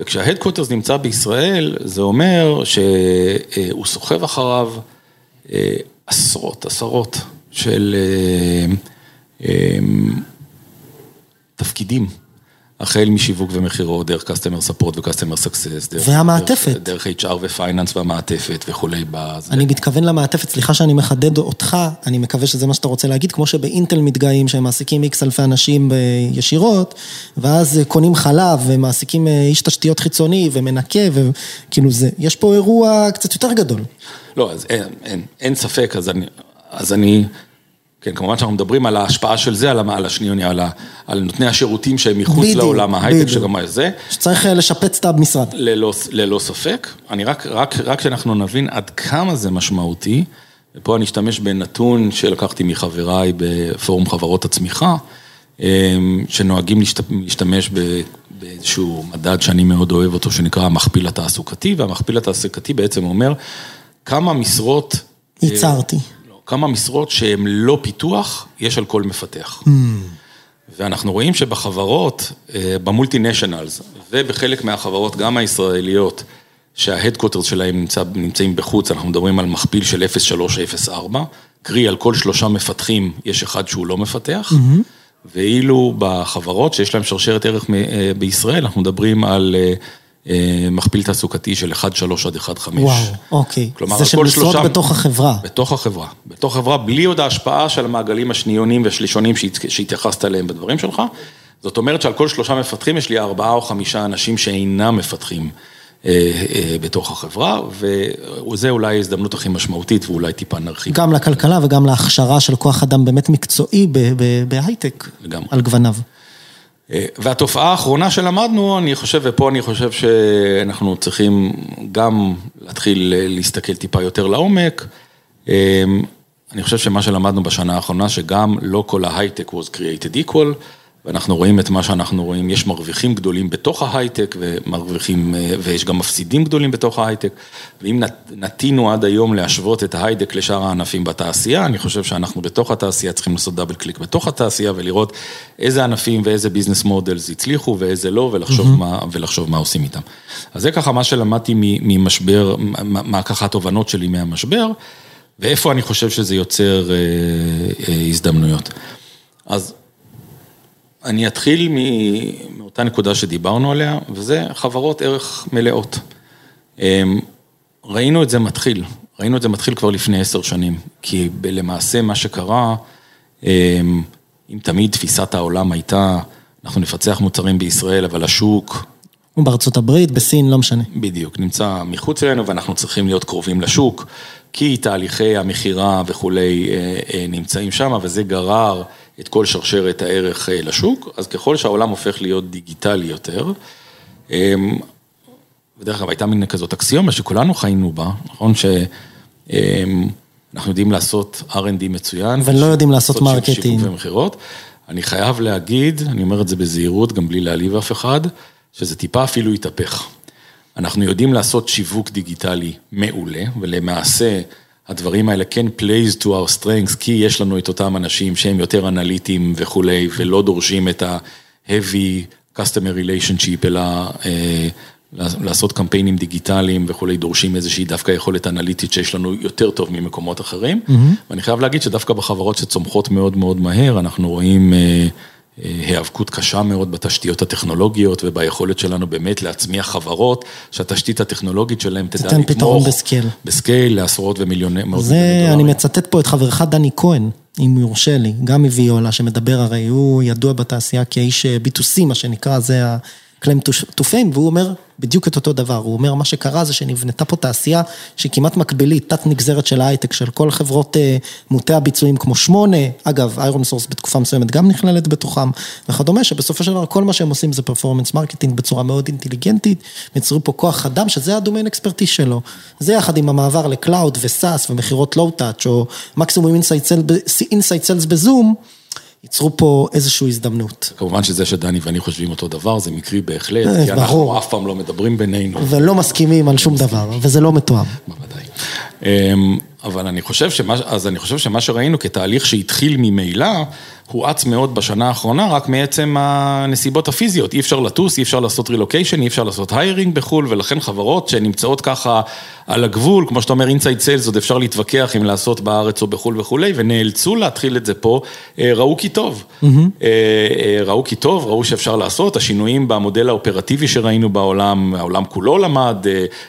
וכשה headquarters נמצא בישראל, זה אומר שהוא סוחב אחריו עשרות, עשרות של תפקידים, החל משיווק ומכירות, דרך customer support ו-customer success, והמעטפת. דרך HR ו finance והמעטפת וכולי. אני מתכוון למעטפת, סליחה שאני מחדד אותך, אני מקווה שזה מה שאתה רוצה להגיד, כמו שבאינטל מתגאים שהם מעסיקים איקס אלפי אנשים ישירות, ואז קונים חלב ומעסיקים איש תשתיות חיצוני ומנקה, וכאילו זה, יש פה אירוע קצת יותר גדול. לא, אז אין, אין, אין ספק, אז אני, אז אני, כן, כמובן שאנחנו מדברים על ההשפעה של זה, על השניוני, על, על נותני השירותים שהם מחוץ בדיוק, לעולם ההייטק, שגם זה. שצריך לשפץ את המשרד. ללא, ללא ספק, אני רק, רק, רק שאנחנו נבין עד כמה זה משמעותי, ופה אני אשתמש בנתון שלקחתי מחבריי בפורום חברות הצמיחה, שנוהגים להשתמש באיזשהו מדד שאני מאוד אוהב אותו, שנקרא המכפיל התעסוקתי, והמכפיל התעסוקתי בעצם אומר, כמה משרות... ייצרתי. כמה משרות שהן לא פיתוח, יש על כל מפתח. Mm. ואנחנו רואים שבחברות, במולטינשיונלס, ובחלק מהחברות, גם הישראליות, שההדקוטרס שלהם נמצא, נמצאים בחוץ, אנחנו מדברים על מכפיל של 0.304, קרי על כל שלושה מפתחים יש אחד שהוא לא מפתח, mm-hmm. ואילו בחברות שיש להם שרשרת ערך בישראל, אנחנו מדברים על מכפיל תעסוקתי של 1.3 עד 1.5. וואו, אוקיי. כלומר, זה של משרות בתוך החברה. בתוך החברה. בתוך החברה, בלי עוד ההשפעה של המעגלים השניונים והשלישונים שהתייחסת אליהם בדברים שלך. זאת אומרת שעל כל שלושה מפתחים יש לי ארבעה או חמישה אנשים שאינם מפתחים בתוך החברה, וזה אולי ההזדמנות הכי משמעותית ואולי טיפה נרחיב. גם לכלכלה וגם להכשרה של כוח אדם באמת מקצועי בהייטק. על גווניו. והתופעה האחרונה שלמדנו, אני חושב, ופה אני חושב שאנחנו צריכים גם להתחיל להסתכל טיפה יותר לעומק. אני חושב שמה שלמדנו בשנה האחרונה, שגם לא כל ההייטק was created equal, ואנחנו רואים את מה שאנחנו רואים, יש מרוויחים גדולים בתוך ההייטק, ומרוויחים, ויש גם מפסידים גדולים בתוך ההייטק, ואם נטינו עד היום להשוות את ההייטק לשאר הענפים בתעשייה, אני חושב שאנחנו בתוך התעשייה צריכים לעשות double click בתוך התעשייה, ולראות איזה ענפים ואיזה business models הצליחו ואיזה לא, ולחשוב, mm-hmm. מה, ולחשוב מה עושים איתם. אז זה ככה מה שלמדתי ממשבר, מה ככה התובנות שלי מהמשבר, ואיפה אני חושב שזה יוצר אה, אה, הזדמנויות. אז אני אתחיל מאותה נקודה שדיברנו עליה, וזה חברות ערך מלאות. ראינו את זה מתחיל, ראינו את זה מתחיל כבר לפני עשר שנים, כי למעשה מה שקרה, אם תמיד תפיסת העולם הייתה, אנחנו נפצח מוצרים בישראל, אבל השוק... הוא בארצות הברית, בסין, לא משנה. בדיוק, נמצא מחוץ אלינו ואנחנו צריכים להיות קרובים לשוק, כי תהליכי המכירה וכולי נמצאים שם, וזה גרר את כל שרשרת הערך לשוק, אז ככל שהעולם הופך להיות דיגיטלי יותר, ודרך אגב, הייתה מין כזאת אקסיומה שכולנו חיינו בה, נכון? שאנחנו יודעים לעשות R&D מצוין. ולא יודעים לעשות marketing. שיווק ומכירות. אני חייב להגיד, אני אומר את זה בזהירות, גם בלי להעליב אף אחד, שזה טיפה אפילו התהפך. אנחנו יודעים לעשות שיווק דיגיטלי מעולה, ולמעשה הדברים האלה כן plays to our strengths, כי יש לנו את אותם אנשים שהם יותר אנליטיים וכולי, ולא דורשים את ה-heavy customer relationship, אלא אה, לעשות קמפיינים דיגיטליים וכולי, דורשים איזושהי דווקא יכולת אנליטית שיש לנו יותר טוב ממקומות אחרים. Mm-hmm. ואני חייב להגיד שדווקא בחברות שצומחות מאוד מאוד מהר, אנחנו רואים אה, היאבקות קשה מאוד בתשתיות הטכנולוגיות וביכולת שלנו באמת להצמיח חברות, שהתשתית הטכנולוגית שלהם תדע לתמוך. תתן פתרון בסקייל. בסקייל לעשרות ומיליוני, מאות זה, אני מצטט פה את חברך דני כהן. אם יורשה לי, גם מוויולה, שמדבר הרי, הוא ידוע בתעשייה כאיש B2C, מה שנקרא, זה ה... to fame, והוא אומר בדיוק את אותו דבר, הוא אומר מה שקרה זה שנבנתה פה תעשייה שכמעט מקבילית, תת נגזרת של ההייטק, של כל חברות אה, מוטות הביצועים כמו שמונה, אגב, איירון סורס בתקופה מסוימת גם נכללת בתוכם, וכדומה, שבסופו של דבר כל מה שהם עושים זה performance marketing בצורה מאוד אינטליגנטית, יצרו פה כוח אדם שזה ה domain expertise שלו, זה יחד עם המעבר ל cloud ו SaaS ומכירות low-touch או מקסימום inside sales בזום. ייצרו פה איזושהי הזדמנות. כמובן שזה שדני ואני חושבים אותו דבר, זה מקרי בהחלט, אה, כי אנחנו אף פעם לא מדברים בינינו. ולא מסכימים על שום דבר, וזה לא מתואם. בוודאי. אמ, אבל אני חושב שמה, אז אני חושב שמה שראינו כתהליך שהתחיל ממילא, הואץ מאוד בשנה האחרונה, רק מעצם הנסיבות הפיזיות. אי אפשר לטוס, אי אפשר לעשות רילוקיישן, אי אפשר לעשות hiring בחו"ל, ולכן חברות שנמצאות ככה על הגבול, כמו שאתה אומר, inside sales, עוד אפשר להתווכח אם לעשות בארץ או בחו"ל וכולי, ונאלצו להתחיל את זה פה, אה, ראו כי טוב. Mm-hmm. ראו כי טוב, ראו שאפשר לעשות, השינויים במודל האופרטיבי שראינו בעולם, העולם כולו למד,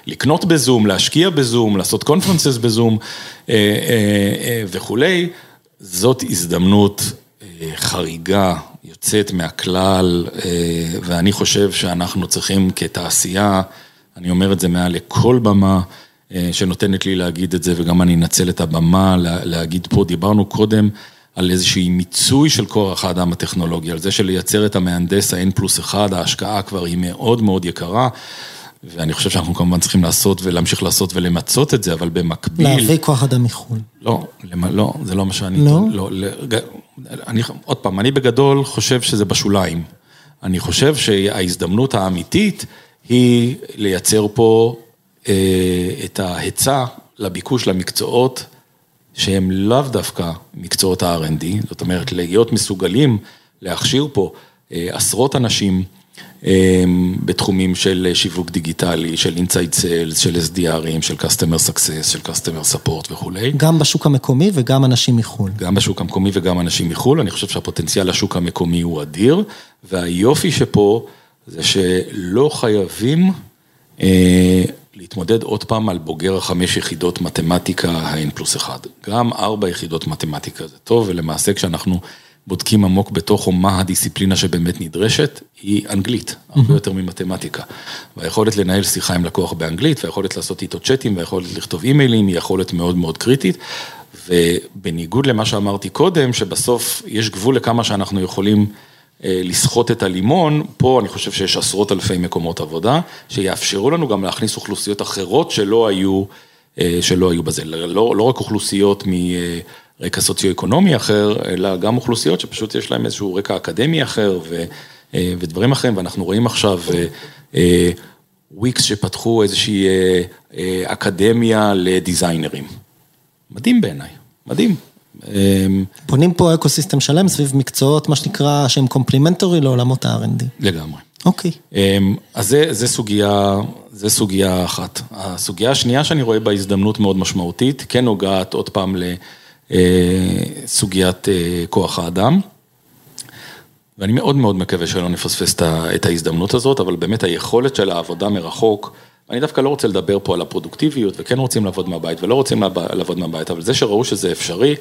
לקנות בזום, להשקיע בזום, לעשות קונפרנסס בזום וכולי. זאת הזדמנות חריגה, יוצאת מהכלל, ואני חושב שאנחנו צריכים כתעשייה, אני אומר את זה מעל לכל במה, שנותנת לי להגיד את זה, וגם אני אנצל את הבמה להגיד פה, דיברנו קודם על איזושהי מיצוי של כוח האדם הטכנולוגי, על זה שלייצר את המהנדס ה-N פלוס 1, ההשקעה כבר היא מאוד מאוד יקרה. ואני חושב שאנחנו כמובן צריכים לעשות ולהמשיך לעשות ולמצות את זה, אבל במקביל... להביא כוח אדם מחו"ל. לא, לא, זה לא מה שאני... לא? לא, אני, עוד פעם, אני בגדול חושב שזה בשוליים. אני חושב שההזדמנות האמיתית היא לייצר פה אה, את ההיצע לביקוש למקצועות שהם לאו דווקא מקצועות ה-R&D, זאת אומרת, להיות מסוגלים להכשיר פה אה, עשרות אנשים. אמ, בתחומים של שיווק דיגיטלי, של inside sales, של SDR ים, של Customer Success, של Customer Support וכולי. גם בשוק המקומי וגם אנשים מחו"ל. גם בשוק המקומי וגם אנשים מחו"ל, אני חושב שהפוטנציאל לשוק המקומי הוא אדיר, והיופי שפה זה שלא חייבים אה, להתמודד עוד פעם על בוגר החמש יחידות מתמטיקה ה-N פלוס אחד. גם ארבע יחידות מתמטיקה זה טוב, ולמעשה כשאנחנו... בודקים עמוק בתוכו מה הדיסציפלינה שבאמת נדרשת, היא אנגלית, הרבה יותר ממתמטיקה. והיכולת לנהל שיחה עם לקוח באנגלית, והיכולת לעשות איתו צ'אטים, והיכולת לכתוב אימיילים, היא יכולת מאוד מאוד קריטית. ובניגוד למה שאמרתי קודם, שבסוף יש גבול לכמה שאנחנו יכולים אה, לסחוט את הלימון, פה אני חושב שיש עשרות אלפי מקומות עבודה, שיאפשרו לנו גם להכניס אוכלוסיות אחרות שלא היו, אה, שלא היו בזה, לא, לא רק אוכלוסיות מ... רקע סוציו-אקונומי אחר, אלא גם אוכלוסיות שפשוט יש להן איזשהו רקע אקדמי אחר ו, אה, ודברים אחרים, ואנחנו רואים עכשיו וויקס אה, אה, שפתחו איזושהי אקדמיה לדיזיינרים. מדהים בעיניי, מדהים. בונים פה ecosystem שלם סביב מקצועות, מה שנקרא, שהם complementary לעולמות ה-R&D. לגמרי. אוקיי. אז זה, זה סוגיה, זה סוגיה אחת. הסוגיה השנייה שאני רואה בה הזדמנות מאוד משמעותית, כן נוגעת עוד פעם ל... סוגיית אה, כוח האדם. ואני מאוד מאוד מקווה שלא נפספס את ההזדמנות הזאת, אבל באמת היכולת של העבודה מרחוק, אני דווקא לא רוצה לדבר פה על הפרודוקטיביות, וכן רוצים לעבוד מהבית ולא רוצים לעבוד מהבית, אבל זה שראו שזה אפשרי,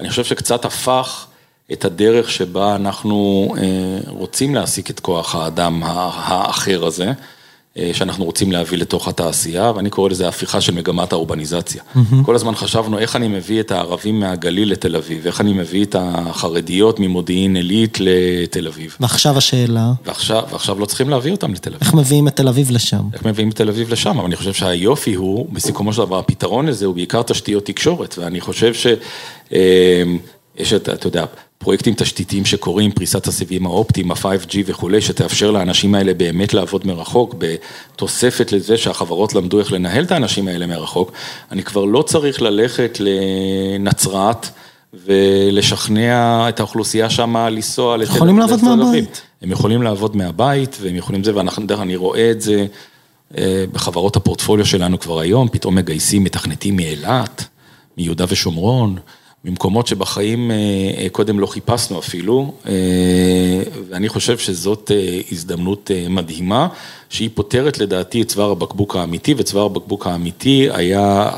אני חושב שקצת הפך את הדרך שבה אנחנו אה, רוצים להעסיק את כוח האדם האחר הזה. שאנחנו רוצים להביא לתוך התעשייה, ואני קורא לזה הפיכה של מגמת האורבניזציה. כל הזמן חשבנו איך אני מביא את הערבים מהגליל לתל אביב, איך אני מביא את החרדיות ממודיעין עילית לתל אביב. ועכשיו השאלה? ועכשיו, ועכשיו לא צריכים להביא אותם לתל אביב. איך מביאים את תל אביב לשם? איך מביאים את תל אביב לשם, אבל אני חושב שהיופי הוא, בסיכומו של דבר, הפתרון לזה הוא בעיקר תשתיות תקשורת, ואני חושב ש... יש את, אתה יודע, פרויקטים תשתיתיים שקורים, פריסת הסיבים האופטיים, ה-5G וכולי, שתאפשר לאנשים האלה באמת לעבוד מרחוק, בתוספת לזה שהחברות למדו איך לנהל את האנשים האלה מרחוק, אני כבר לא צריך ללכת לנצרת ולשכנע את האוכלוסייה שם לנסוע לתל אביב. יכולים לעבוד מהבית. הם יכולים לעבוד מהבית, והם יכולים זה, ואני רואה את זה בחברות הפורטפוליו שלנו כבר היום, פתאום מגייסים מתכנתים מאילת, מיהודה ושומרון. ממקומות שבחיים קודם לא חיפשנו אפילו, ואני חושב שזאת הזדמנות מדהימה, שהיא פותרת לדעתי את צוואר הבקבוק האמיתי, וצוואר הבקבוק האמיתי היה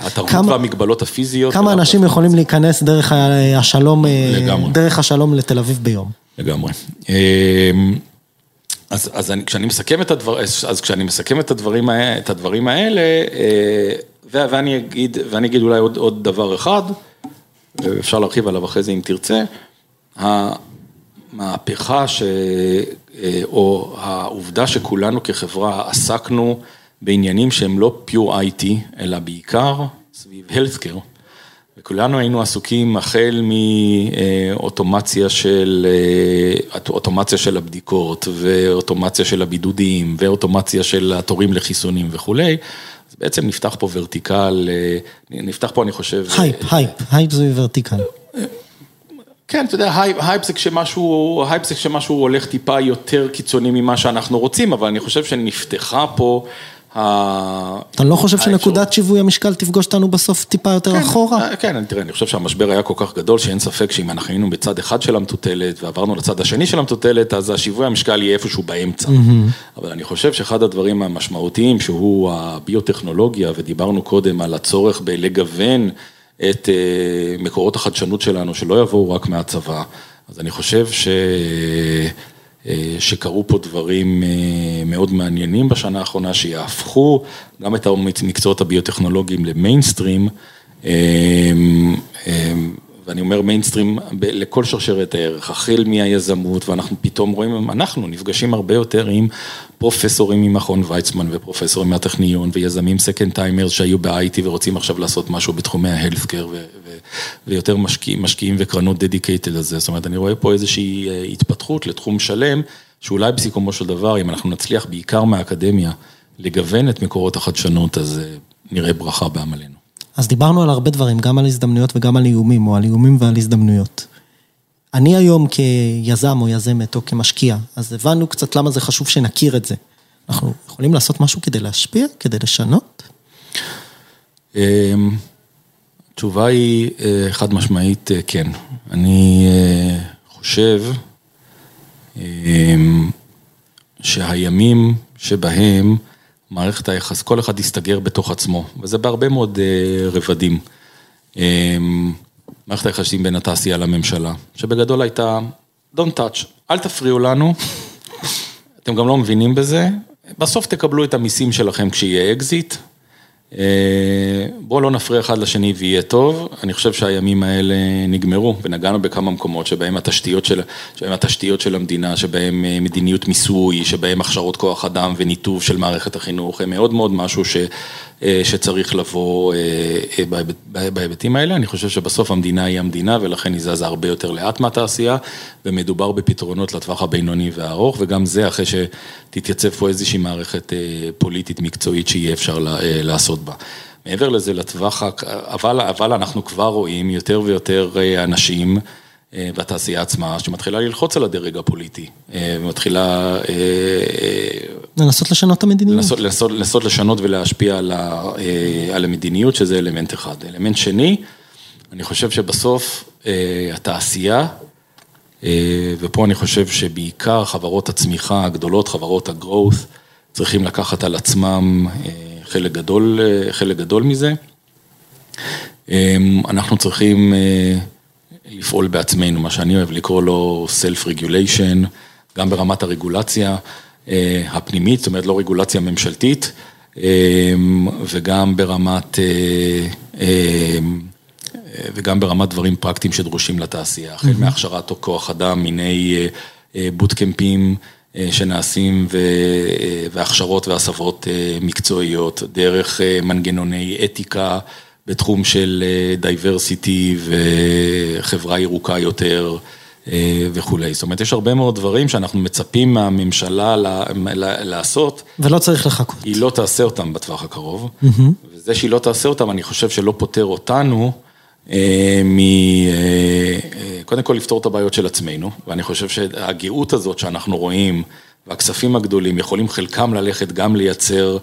התרבות והמגבלות הפיזיות. כמה אנשים יכולים להיכנס דרך השלום, דרך השלום לתל אביב ביום? לגמרי. אז כשאני מסכם את הדבר, אז כשאני מסכם את הדברים האלה, ואני אגיד, ואני אגיד אולי עוד עוד דבר אחד, ואפשר להרחיב עליו אחרי זה אם תרצה, המהפכה ש... או העובדה שכולנו כחברה עסקנו בעניינים שהם לא pure IT, אלא בעיקר סביב healthcare, וכולנו היינו עסוקים החל מאוטומציה של, אוטומציה של הבדיקות, ואוטומציה של הבידודים, ואוטומציה של התורים לחיסונים וכולי. בעצם נפתח פה ורטיקל, נפתח פה אני חושב... הייפ, הייפ, הייפ זה vertical. כן, אתה יודע, הייפ זה כשמשהו, הייפ זה כשמשהו הולך טיפה יותר קיצוני ממה שאנחנו רוצים, אבל אני חושב שנפתחה פה אתה לא חושב שנקודת שיווי המשקל תפגוש אותנו בסוף טיפה יותר אחורה? כן, תראה, אני חושב שהמשבר היה כל כך גדול שאין ספק שאם אנחנו היינו בצד אחד של המטוטלת ועברנו לצד השני של המטוטלת, אז השיווי המשקל יהיה איפשהו באמצע. אבל אני חושב שאחד הדברים המשמעותיים שהוא הביוטכנולוגיה, ודיברנו קודם על הצורך בלגוון את מקורות החדשנות שלנו, שלא יבואו רק מהצבא, אז אני חושב ש... שקרו פה דברים מאוד מעניינים בשנה האחרונה, שיהפכו גם את המקצועות הביוטכנולוגיים למיינסטרים, ואני אומר מיינסטרים לכל שרשרת הערך, החל מהיזמות, ואנחנו פתאום רואים, אנחנו נפגשים הרבה יותר עם פרופסורים ממכון ויצמן ופרופסורים מהטכניון ויזמים second timers שהיו ב-IT ורוצים עכשיו לעשות משהו בתחומי ה healthcare ויותר משקיעים וקרנות דדיקייטד לזה, זאת אומרת, אני רואה פה איזושהי התפתחות לתחום שלם, שאולי בסיכומו של דבר, אם אנחנו נצליח בעיקר מהאקדמיה לגוון את מקורות החדשנות, אז נראה ברכה בעמלנו. אז דיברנו על הרבה דברים, גם על הזדמנויות וגם על איומים, או על איומים ועל הזדמנויות. אני היום כיזם או יזמת או כמשקיע, אז הבנו קצת למה זה חשוב שנכיר את זה. אנחנו יכולים לעשות משהו כדי להשפיע, כדי לשנות? התשובה היא חד משמעית כן. אני חושב שהימים שבהם מערכת היחס, כל אחד יסתגר בתוך עצמו, וזה בהרבה מאוד רבדים. מערכת היחסים בין התעשייה לממשלה, שבגדול הייתה, Don't touch, אל תפריעו לנו, אתם גם לא מבינים בזה, בסוף תקבלו את המיסים שלכם כשיהיה אקזיט, בואו לא נפריע אחד לשני ויהיה טוב, אני חושב שהימים האלה נגמרו, ונגענו בכמה מקומות שבהם התשתיות של, שבהם התשתיות של המדינה, שבהם מדיניות מיסוי, שבהם הכשרות כוח אדם וניתוב של מערכת החינוך, הם מאוד מאוד משהו ש... שצריך לבוא בהיבטים האלה, אני חושב שבסוף המדינה היא המדינה ולכן היא זזה הרבה יותר לאט מהתעשייה ומדובר בפתרונות לטווח הבינוני והארוך וגם זה אחרי שתתייצב פה איזושהי מערכת פוליטית מקצועית שיהיה אפשר לעשות בה. מעבר לזה לטווח, אבל, אבל אנחנו כבר רואים יותר ויותר אנשים בתעשייה עצמה, שמתחילה ללחוץ על הדרג הפוליטי, ומתחילה... לנסות לשנות את המדיניות. לנסות, לנסות, לנסות לשנות ולהשפיע על, על המדיניות, שזה אלמנט אחד. אלמנט שני, אני חושב שבסוף התעשייה, ופה אני חושב שבעיקר חברות הצמיחה הגדולות, חברות ה-growth, צריכים לקחת על עצמם חלק גדול, חלק גדול מזה. אנחנו צריכים... לפעול בעצמנו, מה שאני אוהב לקרוא לו Self-Regulation, גם ברמת הרגולציה, הפנימית, זאת אומרת לא רגולציה ממשלתית, וגם ברמת, וגם ברמת דברים פרקטיים שדרושים לתעשייה, החל מהכשרת כוח אדם, מיני בוטקמפים. שנעשים והכשרות והסבות מקצועיות, דרך מנגנוני אתיקה בתחום של דייברסיטי וחברה ירוקה יותר וכולי. זאת אומרת, יש הרבה מאוד דברים שאנחנו מצפים מהממשלה לעשות. ולא צריך לחכות. היא לא תעשה אותם בטווח הקרוב, וזה שהיא לא תעשה אותם, אני חושב שלא פותר אותנו. קודם כל לפתור את הבעיות של עצמנו, ואני חושב שהגאות הזאת שאנחנו רואים, והכספים הגדולים יכולים חלקם ללכת גם לייצר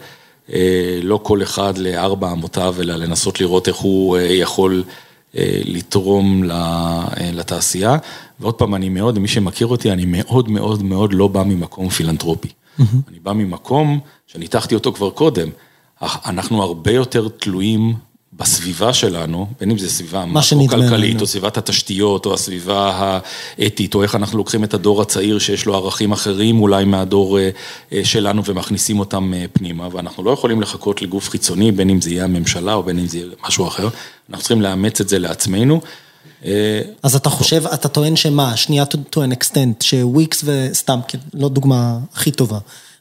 לא כל אחד לארבע אמותיו, אלא לנסות לראות איך הוא יכול לתרום לתעשייה. ועוד פעם, אני מאוד, מי שמכיר אותי, אני מאוד מאוד מאוד לא בא ממקום פילנטרופי. אני בא ממקום שניתחתי אותו כבר קודם, אנחנו הרבה יותר תלויים בסביבה שלנו, בין אם זו סביבה מקרו-כלכלית, או סביבת התשתיות, או הסביבה האתית, או איך אנחנו לוקחים את הדור הצעיר שיש לו ערכים אחרים אולי מהדור שלנו ומכניסים אותם פנימה, ואנחנו לא יכולים לחכות לגוף חיצוני, בין אם זה יהיה הממשלה או בין אם זה יהיה משהו אחר, אנחנו צריכים לאמץ את זה לעצמנו. אז אתה חושב, אתה טוען שמה, שנייה an extent, שוויקס וסתם, לא דוגמה הכי טובה.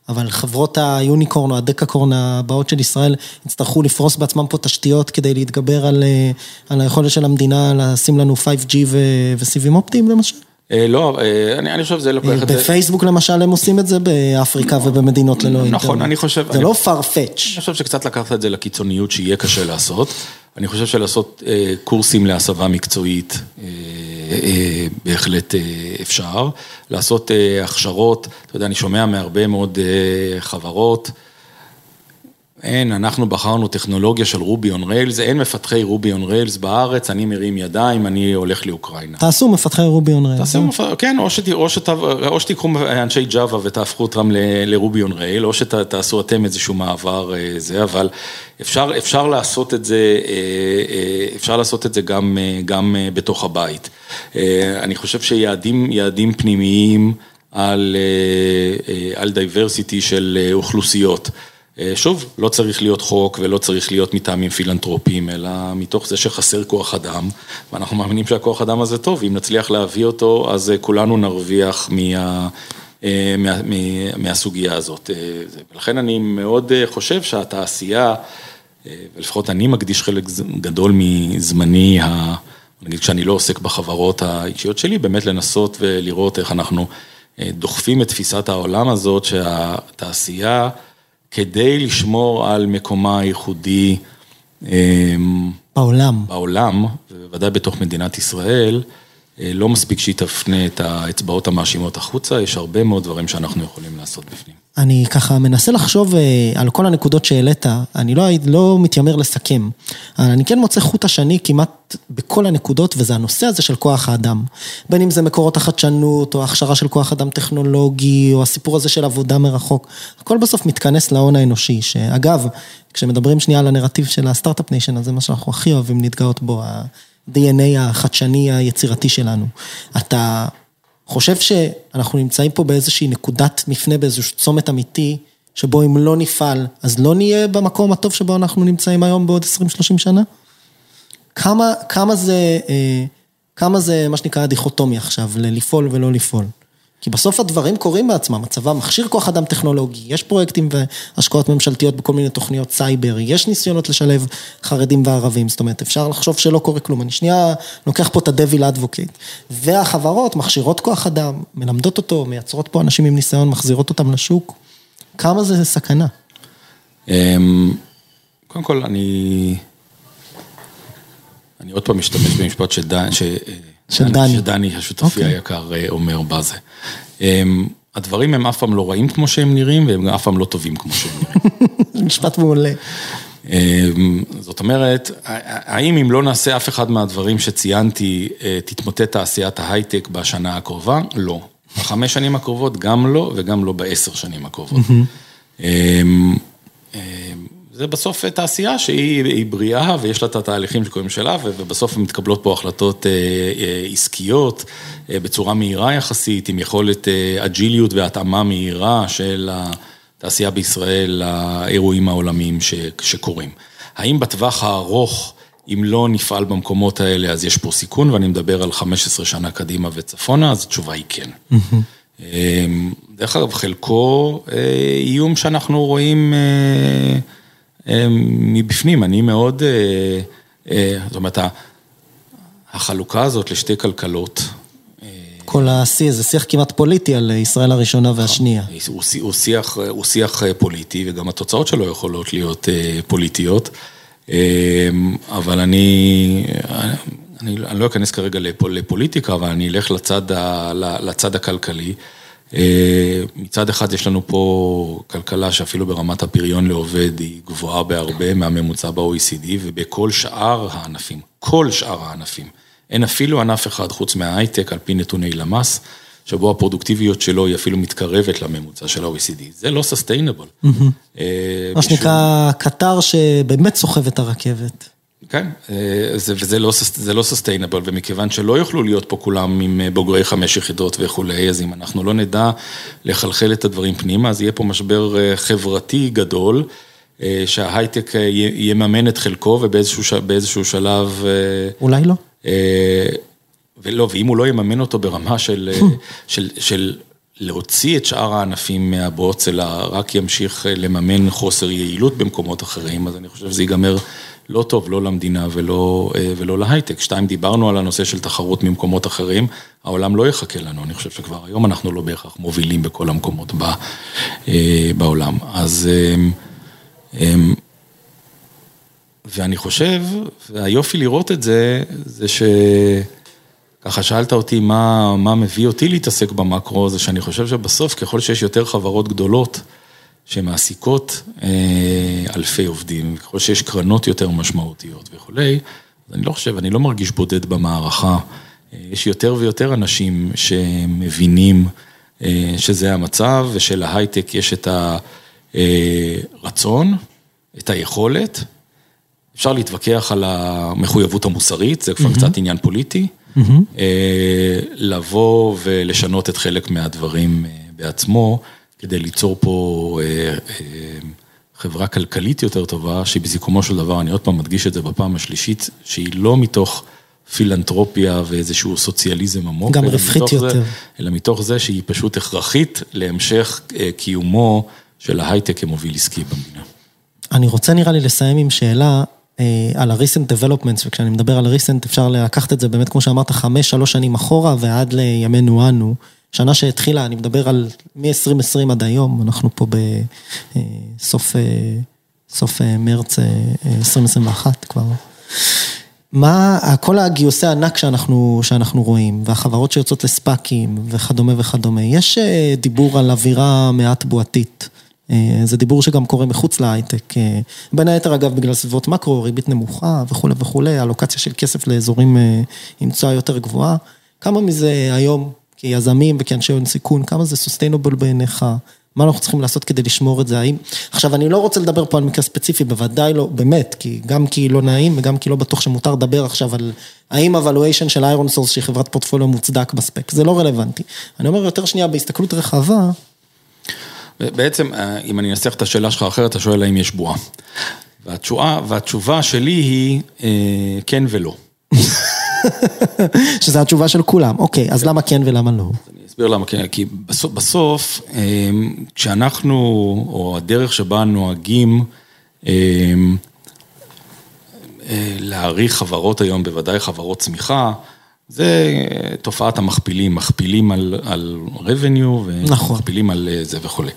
אבל חברות היוניקורן או הדקקורן הבאות של ישראל יצטרכו לפרוס בעצמם פה תשתיות כדי להתגבר על היכולת של המדינה לשים לנו 5G וסיבים אופטיים למשל? לא, אני חושב שזה לוקח את זה. בפייסבוק למשל הם עושים את זה באפריקה ובמדינות ללא אינטרנט. נכון, אני חושב. זה לא farfetch. אני חושב שקצת לקחת את זה לקיצוניות שיהיה קשה לעשות. אני חושב שלעשות קורסים להסבה מקצועית בהחלט אפשר. לעשות הכשרות, אתה יודע, אני שומע מהרבה מאוד חברות. אין, אנחנו בחרנו טכנולוגיה של רובי און ריילס, אין מפתחי רובי און ריילס בארץ, אני מרים ידיים, אני הולך לאוקראינה. תעשו מפתחי רובי און ריילס. תעשו מפתחי, כן, או שתיקחו אנשי ג'אווה ותהפכו אותם לרובי און רייל, או שתעשו אתם איזשהו מעבר זה, אבל אפשר לעשות את זה, אפשר לעשות את זה גם בתוך הבית. אני חושב שיעדים פנימיים על diversity של אוכלוסיות. שוב, לא צריך להיות חוק ולא צריך להיות מטעמים פילנטרופיים, אלא מתוך זה שחסר כוח אדם, ואנחנו מאמינים שהכוח אדם הזה טוב, אם נצליח להביא אותו, אז כולנו נרוויח מהסוגיה הזאת. ולכן אני מאוד חושב שהתעשייה, ולפחות אני מקדיש חלק גדול מזמני, נגיד כשאני לא עוסק בחברות האישיות שלי, באמת לנסות ולראות איך אנחנו דוחפים את תפיסת העולם הזאת, שהתעשייה, כדי לשמור על מקומה הייחודי בעולם, בעולם, ובוודאי בתוך מדינת ישראל, לא מספיק שהיא תפנה את האצבעות המאשימות החוצה, יש הרבה מאוד דברים שאנחנו יכולים לעשות בפנים. אני ככה מנסה לחשוב על כל הנקודות שהעלית, אני לא מתיימר לסכם, אני כן מוצא חוט השני כמעט בכל הנקודות, וזה הנושא הזה של כוח האדם. בין אם זה מקורות החדשנות, או הכשרה של כוח אדם טכנולוגי, או הסיפור הזה של עבודה מרחוק, הכל בסוף מתכנס להון האנושי, שאגב, כשמדברים שנייה על הנרטיב של ה Start-Up Nation, אז זה מה שאנחנו הכי אוהבים להתגאות בו, ה-DNA החדשני היצירתי שלנו. אתה חושב שאנחנו נמצאים פה באיזושהי נקודת מפנה, באיזשהו צומת אמיתי, שבו אם לא נפעל, אז לא נהיה במקום הטוב שבו אנחנו נמצאים היום בעוד 20-30 שנה? כמה, כמה זה, כמה זה, מה שנקרא, דיכוטומי עכשיו, ללפעול ולא לפעול? כי בסוף הדברים קורים בעצמם, הצבא מכשיר כוח אדם טכנולוגי, יש פרויקטים והשקעות ממשלתיות בכל מיני תוכניות סייבר, יש ניסיונות לשלב חרדים וערבים, זאת אומרת, אפשר לחשוב שלא קורה כלום, אני שנייה לוקח פה את ה devil's advocate, והחברות מכשירות כוח אדם, מלמדות אותו, מייצרות פה אנשים עם ניסיון, מחזירות אותם לשוק, כמה זה סכנה? קודם כל, אני, אני עוד פעם משתמש במשפט של דן, של דני. שדני, השותפי היקר, אומר בזה. הדברים הם אף פעם לא רעים כמו שהם נראים, והם אף פעם לא טובים כמו שהם נראים. משפט מעולה. זאת אומרת, האם אם לא נעשה אף אחד מהדברים שציינתי, תתמוטט תעשיית ההייטק בשנה הקרובה? לא. בחמש שנים הקרובות גם לא, וגם לא בעשר שנים הקרובות. זה בסוף תעשייה שהיא בריאה ויש לה את התהליכים שקוראים שלה ובסוף מתקבלות פה החלטות עסקיות בצורה מהירה יחסית, עם יכולת אג'יליות והתאמה מהירה של התעשייה בישראל לאירועים העולמיים שקורים. האם בטווח הארוך, אם לא נפעל במקומות האלה, אז יש פה סיכון, ואני מדבר על 15 שנה קדימה וצפונה, אז התשובה היא כן. דרך אגב, חלקו איום שאנחנו רואים מבפנים, אני מאוד, זאת אומרת, החלוקה הזאת לשתי כלכלות. כל השיא, זה שיח כמעט פוליטי על ישראל הראשונה והשנייה. הוא שיח פוליטי, וגם התוצאות שלו יכולות להיות פוליטיות, אבל אני, אני לא אכנס כרגע לפוליטיקה, אבל אני אלך לצד הכלכלי. מצד אחד יש לנו פה כלכלה שאפילו ברמת הפריון לעובד היא גבוהה בהרבה מהממוצע ב-OECD, ובכל שאר הענפים, כל שאר הענפים, אין אפילו ענף אחד חוץ מההייטק על פי נתוני למ"ס, שבו הפרודוקטיביות שלו היא אפילו מתקרבת לממוצע של ה-OECD, זה לא סוסטיינבל. מה שנקרא קטר שבאמת סוחב את הרכבת. כן, וזה לא סוסטיינבל, ומכיוון שלא יוכלו להיות פה כולם עם בוגרי חמש יחידות וכולי, אז אם אנחנו לא נדע לחלחל את הדברים פנימה, אז יהיה פה משבר חברתי גדול, שההייטק יממן את חלקו ובאיזשהו שלב... אולי לא. ולא, ואם הוא לא יממן אותו ברמה של להוציא את שאר הענפים מהבוץ, אלא רק ימשיך לממן חוסר יעילות במקומות אחרים, אז אני חושב שזה ייגמר לא טוב, לא למדינה ולא להייטק. שתיים, דיברנו על הנושא של תחרות ממקומות אחרים, העולם לא יחכה לנו, אני חושב שכבר היום אנחנו לא בהכרח מובילים בכל המקומות בעולם. אז... ואני חושב, והיופי לראות את זה, זה שככה שאלת אותי מה מביא אותי להתעסק במקרו, זה שאני חושב שבסוף ככל שיש יותר חברות גדולות שמעסיקות אלפי עובדים, ככל שיש קרנות יותר משמעותיות וכולי, אז אני לא חושב, אני לא מרגיש בודד במערכה, יש יותר ויותר אנשים שמבינים שזה המצב ושלהייטק יש את הרצון, את היכולת. אפשר להתווכח על המחויבות המוסרית, זה כבר קצת עניין פוליטי, לבוא ולשנות את חלק מהדברים בעצמו, כדי ליצור פה חברה כלכלית יותר טובה, שבסיכומו של דבר, אני עוד פעם מדגיש את זה בפעם השלישית, שהיא לא מתוך פילנטרופיה ואיזשהו סוציאליזם עמוק, גם רווחית יותר, אלא מתוך זה שהיא פשוט הכרחית להמשך קיומו של ההייטק כמוביל עסקי במדינה. אני רוצה נראה לי לסיים עם שאלה. על ה-recent developments, וכשאני מדבר על recent אפשר לקחת את זה באמת כמו שאמרת, חמש, שלוש שנים אחורה ועד לימינו אנו. שנה שהתחילה, אני מדבר על מ-2020 עד היום, אנחנו פה בסוף מרץ 2021 כבר. מה, כל הגיוסי הענק שאנחנו, שאנחנו רואים, והחברות שיוצאות לספאקים וכדומה וכדומה, יש דיבור על אווירה מעט בועתית. זה דיבור שגם קורה מחוץ להייטק, בין היתר אגב בגלל סביבות מקרו, ריבית נמוכה וכולי וכולי, אלוקציה של כסף לאזורים עם תשואה יותר גבוהה, כמה מזה היום כיזמים וכאנשי הון סיכון, כמה זה sustainable בעיניך, מה אנחנו צריכים לעשות כדי לשמור את זה, האם, עכשיו אני לא רוצה לדבר פה על מקרה ספציפי, בוודאי לא, באמת, כי גם כי לא נעים וגם כי לא בטוח שמותר לדבר עכשיו על האם ה valuation של איירון סורס שהיא חברת פורטפוליו מוצדק בספק, זה לא רלוונטי, אני אומר יותר שנייה בהסתכלות רחבה, בעצם, אם אני אנסח את השאלה שלך אחרת, אתה שואל האם יש בועה. והתשובה, והתשובה שלי היא כן ולא. שזה התשובה של כולם, אוקיי, אז למה כן ולמה לא? אני אסביר למה כן, כי בסוף, כשאנחנו, או הדרך שבה נוהגים להעריך חברות היום, בוודאי חברות צמיחה, זה תופעת המכפילים, מכפילים על revenue ומכפילים על זה וכולי.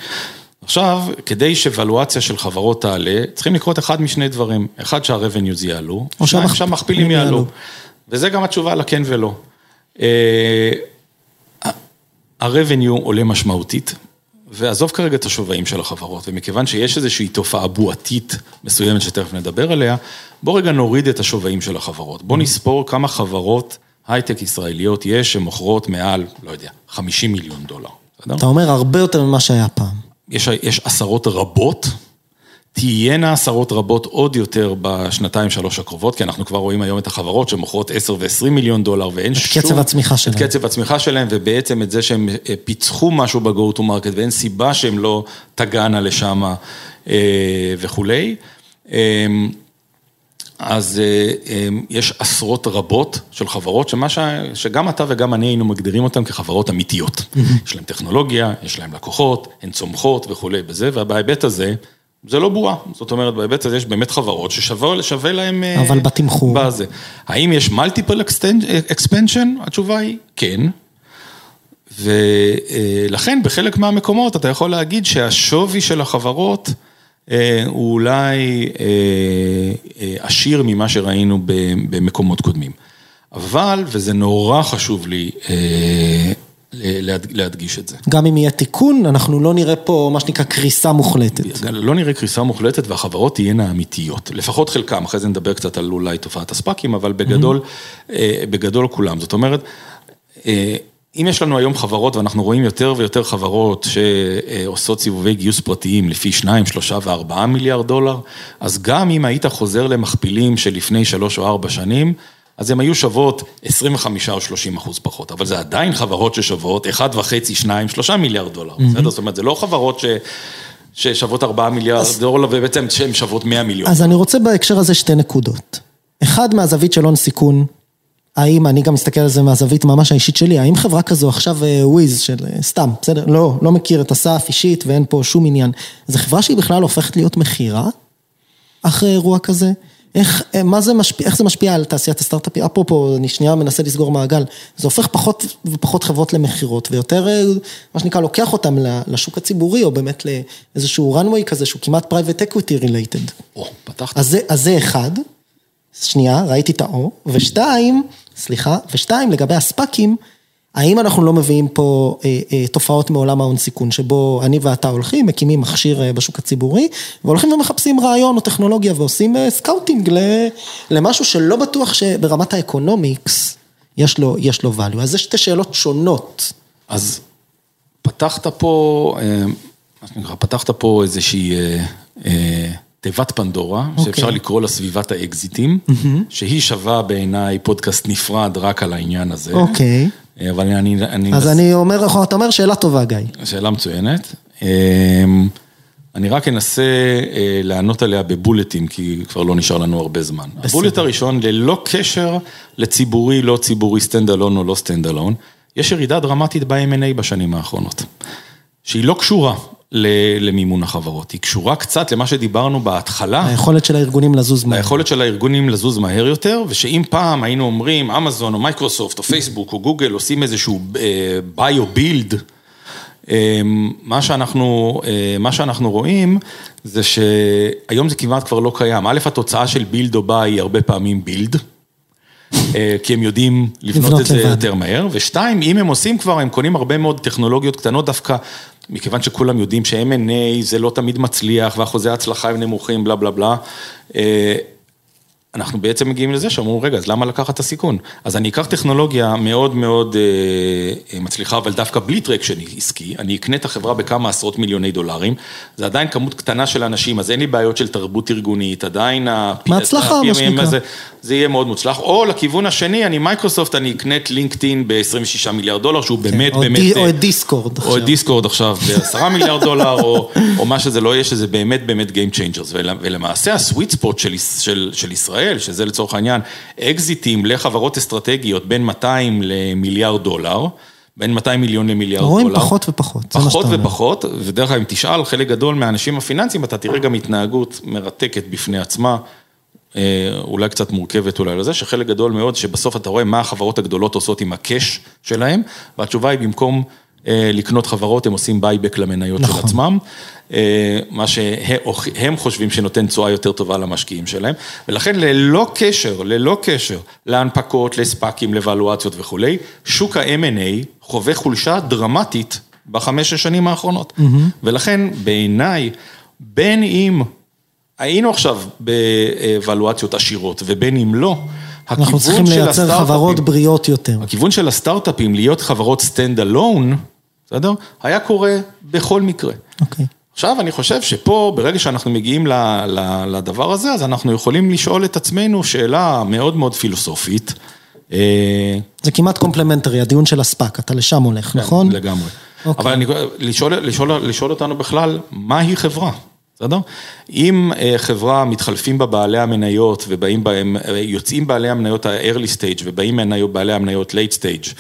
עכשיו, כדי שוולואציה של חברות תעלה, צריכים לקרות אחד משני דברים, אחד שה-revenues יעלו, או שהמכפילים יעלו, וזה גם התשובה לכן ולא. ה-revenue עולה משמעותית, ועזוב כרגע את השווים של החברות, ומכיוון שיש איזושהי תופעה בועתית מסוימת שתכף נדבר עליה, בוא רגע נוריד את השווים של החברות, בוא נספור כמה חברות הייטק ישראליות יש שמוכרות מעל, לא יודע, 50 מיליון דולר. אתה אומר הרבה יותר ממה שהיה פעם. יש עשרות רבות, תהיינה עשרות רבות עוד יותר בשנתיים שלוש הקרובות, כי אנחנו כבר רואים היום את החברות שמוכרות 10 ו-20 מיליון דולר ואין את שום... קצב הצמיחה שלהם. את קצב הצמיחה שלהם, ובעצם את זה שהם אה, פיצחו משהו ב-go to market ואין סיבה שהם לא תגענה לשם אה, וכולי. אה, אז אה, אה, יש עשרות רבות של חברות, שמה ש... שגם אתה וגם אני היינו מגדירים אותן כחברות אמיתיות. יש להן טכנולוגיה, יש להן לקוחות, הן צומחות וכולי בזה, ובהיבט הזה, זה לא בועה. זאת אומרת, בהיבט הזה יש באמת חברות ששווה להן... אה, אבל בתמחור. בזה. האם יש מולטיפל expansion? התשובה היא כן. ולכן בחלק מהמקומות אתה יכול להגיד שהשווי של החברות הוא אולי עשיר ממה שראינו במקומות קודמים. אבל, וזה נורא חשוב לי להדגיש את זה. גם אם יהיה תיקון, אנחנו לא נראה פה מה שנקרא קריסה מוחלטת. לא נראה קריסה מוחלטת והחברות תהיינה אמיתיות. לפחות חלקם, אחרי זה נדבר קצת על אולי תופעת הספאקים, אבל בגדול, בגדול כולם. זאת אומרת, אם יש לנו היום חברות, ואנחנו רואים יותר ויותר חברות שעושות סיבובי גיוס פרטיים לפי 2, 3 ו-4 מיליארד דולר, אז גם אם היית חוזר למכפילים של לפני 3 או 4 שנים, אז הן היו שוות 25 או 30 אחוז פחות, אבל זה עדיין חברות ששוות 1.5, 2, 3 מיליארד דולר, בסדר? זאת אומרת, זה לא חברות ש... ששוות 4 מיליארד דולר ובעצם שהן שוות 100 מיליון. אז אני רוצה בהקשר הזה שתי נקודות. אחד מהזווית של הון סיכון, האם, אני גם מסתכל על זה מהזווית ממש האישית שלי, האם חברה כזו עכשיו וויז של סתם, בסדר? לא, לא מכיר את אסף אישית ואין פה שום עניין. זו חברה שהיא בכלל הופכת להיות מכירה אחרי אירוע כזה? איך, מה זה משפיע, איך זה משפיע על תעשיית הסטארט-אפים? אפרופו, אני שנייה מנסה לסגור מעגל, זה הופך פחות ופחות חברות למכירות, ויותר, מה שנקרא, לוקח אותם לשוק הציבורי, או באמת לאיזשהו runway כזה, שהוא כמעט private equity related. או, פתחת. אז זה אחד, שנייה, ראיתי את ה-O, ושתיים, סליחה, ושתיים, לגבי הספאקים, האם אנחנו לא מביאים פה אה, אה, תופעות מעולם ההון סיכון, שבו אני ואתה הולכים, מקימים מכשיר אה, בשוק הציבורי, והולכים ומחפשים רעיון או טכנולוגיה ועושים אה, scouting למשהו שלא בטוח שברמת ה economics יש לו, יש לו value. אז זה שתי שאלות שונות. אז פתחת פה, אה, מה שנקרא, פתחת פה איזושהי... אה, אה, תיבת פנדורה, okay. שאפשר לקרוא לה סביבת האקזיטים, mm-hmm. שהיא שווה בעיניי פודקאסט נפרד רק על העניין הזה. אוקיי. Okay. אבל אני... אני אז נס... אני אומר, אתה אומר שאלה טובה, גיא. שאלה מצוינת. אני רק אנסה לענות עליה ב bullets, כי כבר לא נשאר לנו הרבה זמן. בסדר. ה bullet הראשון, ללא קשר לציבורי, לא ציבורי, stand alone או לא stand alone, יש ירידה דרמטית ב-M&A בשנים האחרונות, שהיא לא קשורה למימון החברות. היא קשורה קצת למה שדיברנו בהתחלה. היכולת של הארגונים לזוז מהר. היכולת של הארגונים לזוז מהר יותר, ושאם פעם היינו אומרים, אמזון או מייקרוסופט או פייסבוק או גוגל עושים איזשהו ביו בילד, מה שאנחנו, מה שאנחנו רואים זה שהיום זה כמעט כבר לא קיים. א', התוצאה של בילד או ביי היא הרבה פעמים בילד. כי הם יודעים לבנות את זה לבד. יותר מהר, ושתיים, אם הם עושים כבר, הם קונים הרבה מאוד טכנולוגיות קטנות דווקא, מכיוון שכולם יודעים ש-M&A זה לא תמיד מצליח, ואחוזי ההצלחה הם נמוכים, בלה בלה בלה. אנחנו בעצם מגיעים לזה שאמרו, רגע, אז למה לקחת את הסיכון? אז אני אקח טכנולוגיה מאוד מאוד אה, מצליחה, אבל דווקא בלי traction עסקי, אני אקנה את החברה בכמה עשרות מיליוני דולרים, זה עדיין כמות קטנה של אנשים, אז אין לי בעיות של תרבות ארגונית, עדיין... מהצלחה, מה שנקרא. זה, זה יהיה מאוד מוצלח, או לכיוון השני, אני מייקרוסופט, אני אקנה את לינקדאין ב-26 מיליארד דולר, שהוא כן, באמת, או באמת... די, או את דיסקורד עכשיו. או את דיסקורד עכשיו ב-10 מיליארד דולר, או, או מה שזה לא יהיה, שזה באמת באמת Game Changers, ולמעשה ה sweet spot של, של, של ישראל, ישראל, שזה לצורך העניין אקזיטים לחברות אסטרטגיות בין 200 למיליארד דולר, בין 200 מיליון למיליארד דולר. רואים פחות ופחות, פחות ופחות, ודרך אגב, אם תשאל חלק גדול מהאנשים הפיננסיים, אתה תראה גם התנהגות מרתקת בפני עצמה, אולי קצת מורכבת אולי לזה, שחלק גדול מאוד, שבסוף אתה רואה מה החברות הגדולות עושות עם ה cash שלהם, והתשובה היא במקום... לקנות חברות, הם עושים buyback למניות נכון. של עצמם, מה שהם חושבים שנותן תשואה יותר טובה למשקיעים שלהם, ולכן ללא קשר, ללא קשר להנפקות, ל SPACים, לוולואציות וכולי, שוק ה-M&A חווה חולשה דרמטית בחמש השנים האחרונות, mm-hmm. ולכן בעיניי, בין אם היינו עכשיו בוולואציות עשירות ובין אם לא, אנחנו צריכים לייצר חברות בריאות יותר. הכיוון של הסטארט-אפים להיות חברות stand alone, בסדר? היה קורה בכל מקרה. אוקיי. עכשיו, אני חושב שפה, ברגע שאנחנו מגיעים לדבר הזה, אז אנחנו יכולים לשאול את עצמנו שאלה מאוד מאוד פילוסופית. אה, זה כמעט complementary, הדיון של ה SPAC, אתה לשם הולך, כן, נכון? לגמרי. Okay. אוקיי. אבל אני, לשאול, לשאול, לשאול אותנו בכלל, מהי חברה? בסדר? אם אה, חברה מתחלפים בה בעלי המניות ובאים בהם, אה, יוצאים בעלי המניות ה-early stage ובאים בעלי המניות late stage,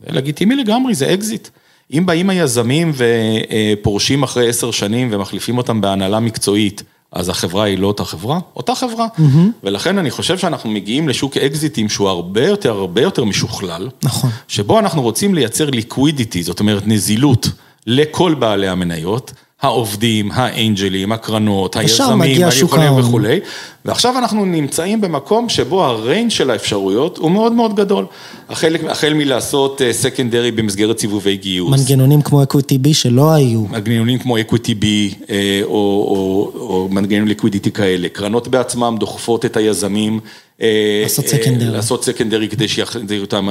זה לגיטימי לגמרי, זה אקזיט. אם באים היזמים ופורשים אחרי עשר שנים ומחליפים אותם בהנהלה מקצועית, אז החברה היא לא אותה חברה, אותה חברה. Mm-hmm. ולכן אני חושב שאנחנו מגיעים לשוק אקזיטים שהוא הרבה יותר, הרבה יותר משוכלל. נכון. שבו אנחנו רוצים לייצר liquidity, זאת אומרת נזילות, לכל בעלי המניות. העובדים, ה angelים, הקרנות, היזמים, היכולים וכולי. ועכשיו אנחנו נמצאים במקום שבו ה range של האפשרויות הוא מאוד מאוד גדול. החל, החל מלעשות secondary אה, במסגרת סיבובי גיוס. מנגנונים כמו EquityBee שלא היו. מנגנונים כמו EquityBee אה, או, או, או מנגנונים liquidity כאלה. קרנות בעצמם דוחפות את היזמים. אה, לעשות secondary. לעשות secondary כדי שיחזירו אותם,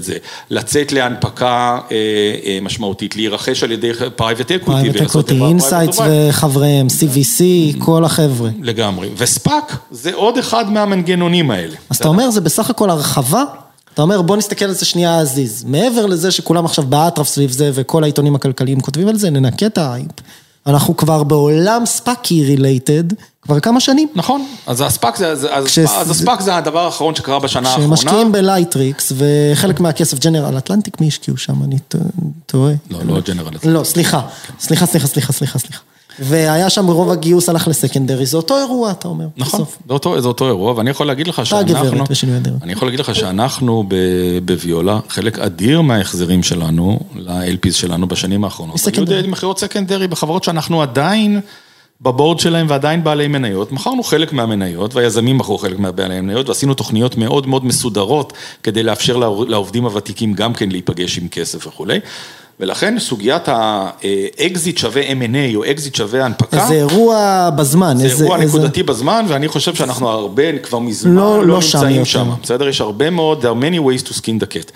זה. לצאת להנפקה משמעותית, להירכש על ידי private equity. private equity, אינסייטס וחבריהם, CVC, כל החבר'ה. לגמרי. ו SPA ספאק זה עוד אחד מהמנגנונים האלה. אז אתה אומר, זה בסך הכל הרחבה? אתה אומר, בוא נסתכל על זה שנייה עזיז. מעבר לזה שכולם עכשיו באטרף סביב זה, וכל העיתונים הכלכליים כותבים על זה, ננקה את האייפ. אנחנו כבר בעולם ספאקי רילייטד, כבר כמה שנים. נכון, אז הספאק זה, אז, כש... אז הספאק זה הדבר האחרון שקרה בשנה האחרונה. כשמשקיעים בלייטריקס, וחלק מהכסף ג'נרל אטלנטיק, מי השקיעו שם, אני טועה. לא, לא ג'נרל אטלנטיק. לא, סליחה, סליחה, סליחה, סליחה, סליחה. והיה שם רוב הגיוס הלך לסקנדרי, זה אותו אירוע, אתה אומר, נכון, זה אותו, זה אותו אירוע, ואני יכול להגיד לך שאנחנו, אני יכול להגיד לך שאנחנו בוויולה, חלק אדיר מההחזרים שלנו, ל-LPs שלנו בשנים האחרונות, היו מכירות סקנדרי בחברות שאנחנו עדיין... בבורד שלהם ועדיין בעלי מניות, מכרנו חלק מהמניות והיזמים מכרו חלק מהבעלי המניות ועשינו תוכניות מאוד מאוד מסודרות כדי לאפשר לעובדים הוותיקים גם כן להיפגש עם כסף וכולי. ולכן סוגיית האקזיט שווה M&A או אקזיט שווה הנפקה. זה אירוע בזמן. זה איזה, אירוע איזה... נקודתי בזמן, ואני חושב שאנחנו הרבה, כבר מזמן לא, לא, לא נמצאים שם, שם. בסדר? יש הרבה מאוד, there are many ways to skin the cat.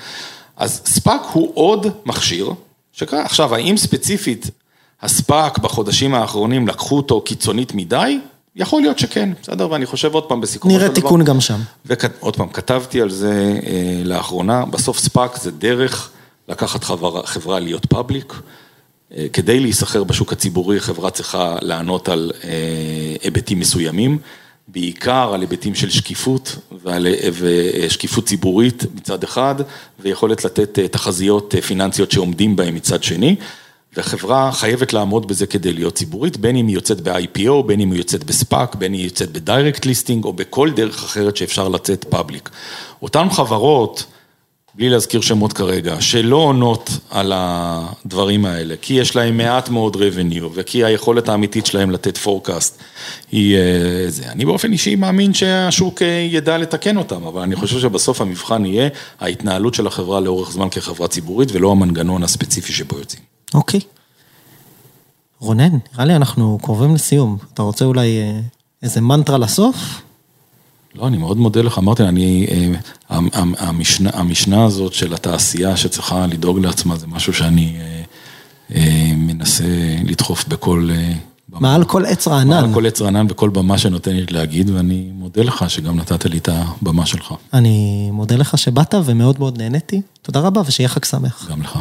אז SPAC הוא עוד מכשיר, שקרה עכשיו, האם ספציפית ה SPAC בחודשים האחרונים לקחו אותו קיצונית מדי? יכול להיות שכן, בסדר? ואני חושב עוד פעם בסיכום. נראה תיקון דבר, גם שם. ועוד פעם, כתבתי על זה אה, לאחרונה, בסוף SPAC זה דרך... לקחת חברה, חברה להיות public. אה, כדי להיסחר בשוק הציבורי, חברה צריכה לענות על אה, היבטים מסוימים, בעיקר על היבטים של שקיפות ועל, ושקיפות ציבורית מצד אחד, ויכולת לתת אה, תחזיות פיננסיות שעומדים בהן מצד שני. וחברה חייבת לעמוד בזה כדי להיות ציבורית, בין אם היא יוצאת ב-IPO, בין אם היא יוצאת ב SPAC, בין אם היא יוצאת ב direct listing, או בכל דרך אחרת שאפשר לצאת public. אותן חברות, בלי להזכיר שמות כרגע, שלא עונות על הדברים האלה, כי יש להם מעט מאוד revenue, וכי היכולת האמיתית שלהם לתת forecast היא אה, זה. אני באופן אישי מאמין שהשוק אה, ידע לתקן אותם, אבל אני חושב שבסוף המבחן יהיה ההתנהלות של החברה לאורך זמן כחברה ציבורית, ולא המנגנון הספציפי שבו יוצאים. אוקיי. רונן, נראה לי אנחנו קרובים לסיום. אתה רוצה אולי אה, איזה מנטרה לסוף? לא, אני מאוד מודה לך, אמרתי, אני, אה, המשנה, המשנה הזאת של התעשייה שצריכה לדאוג לעצמה, זה משהו שאני אה, אה, מנסה לדחוף בכל... מעל כל עץ רענן. מעל כל עץ רענן וכל במה שנותן לי להגיד, ואני מודה לך שגם נתת לי את הבמה שלך. אני מודה לך שבאת ומאוד מאוד נהניתי. תודה רבה ושיהיה חג שמח. גם לך.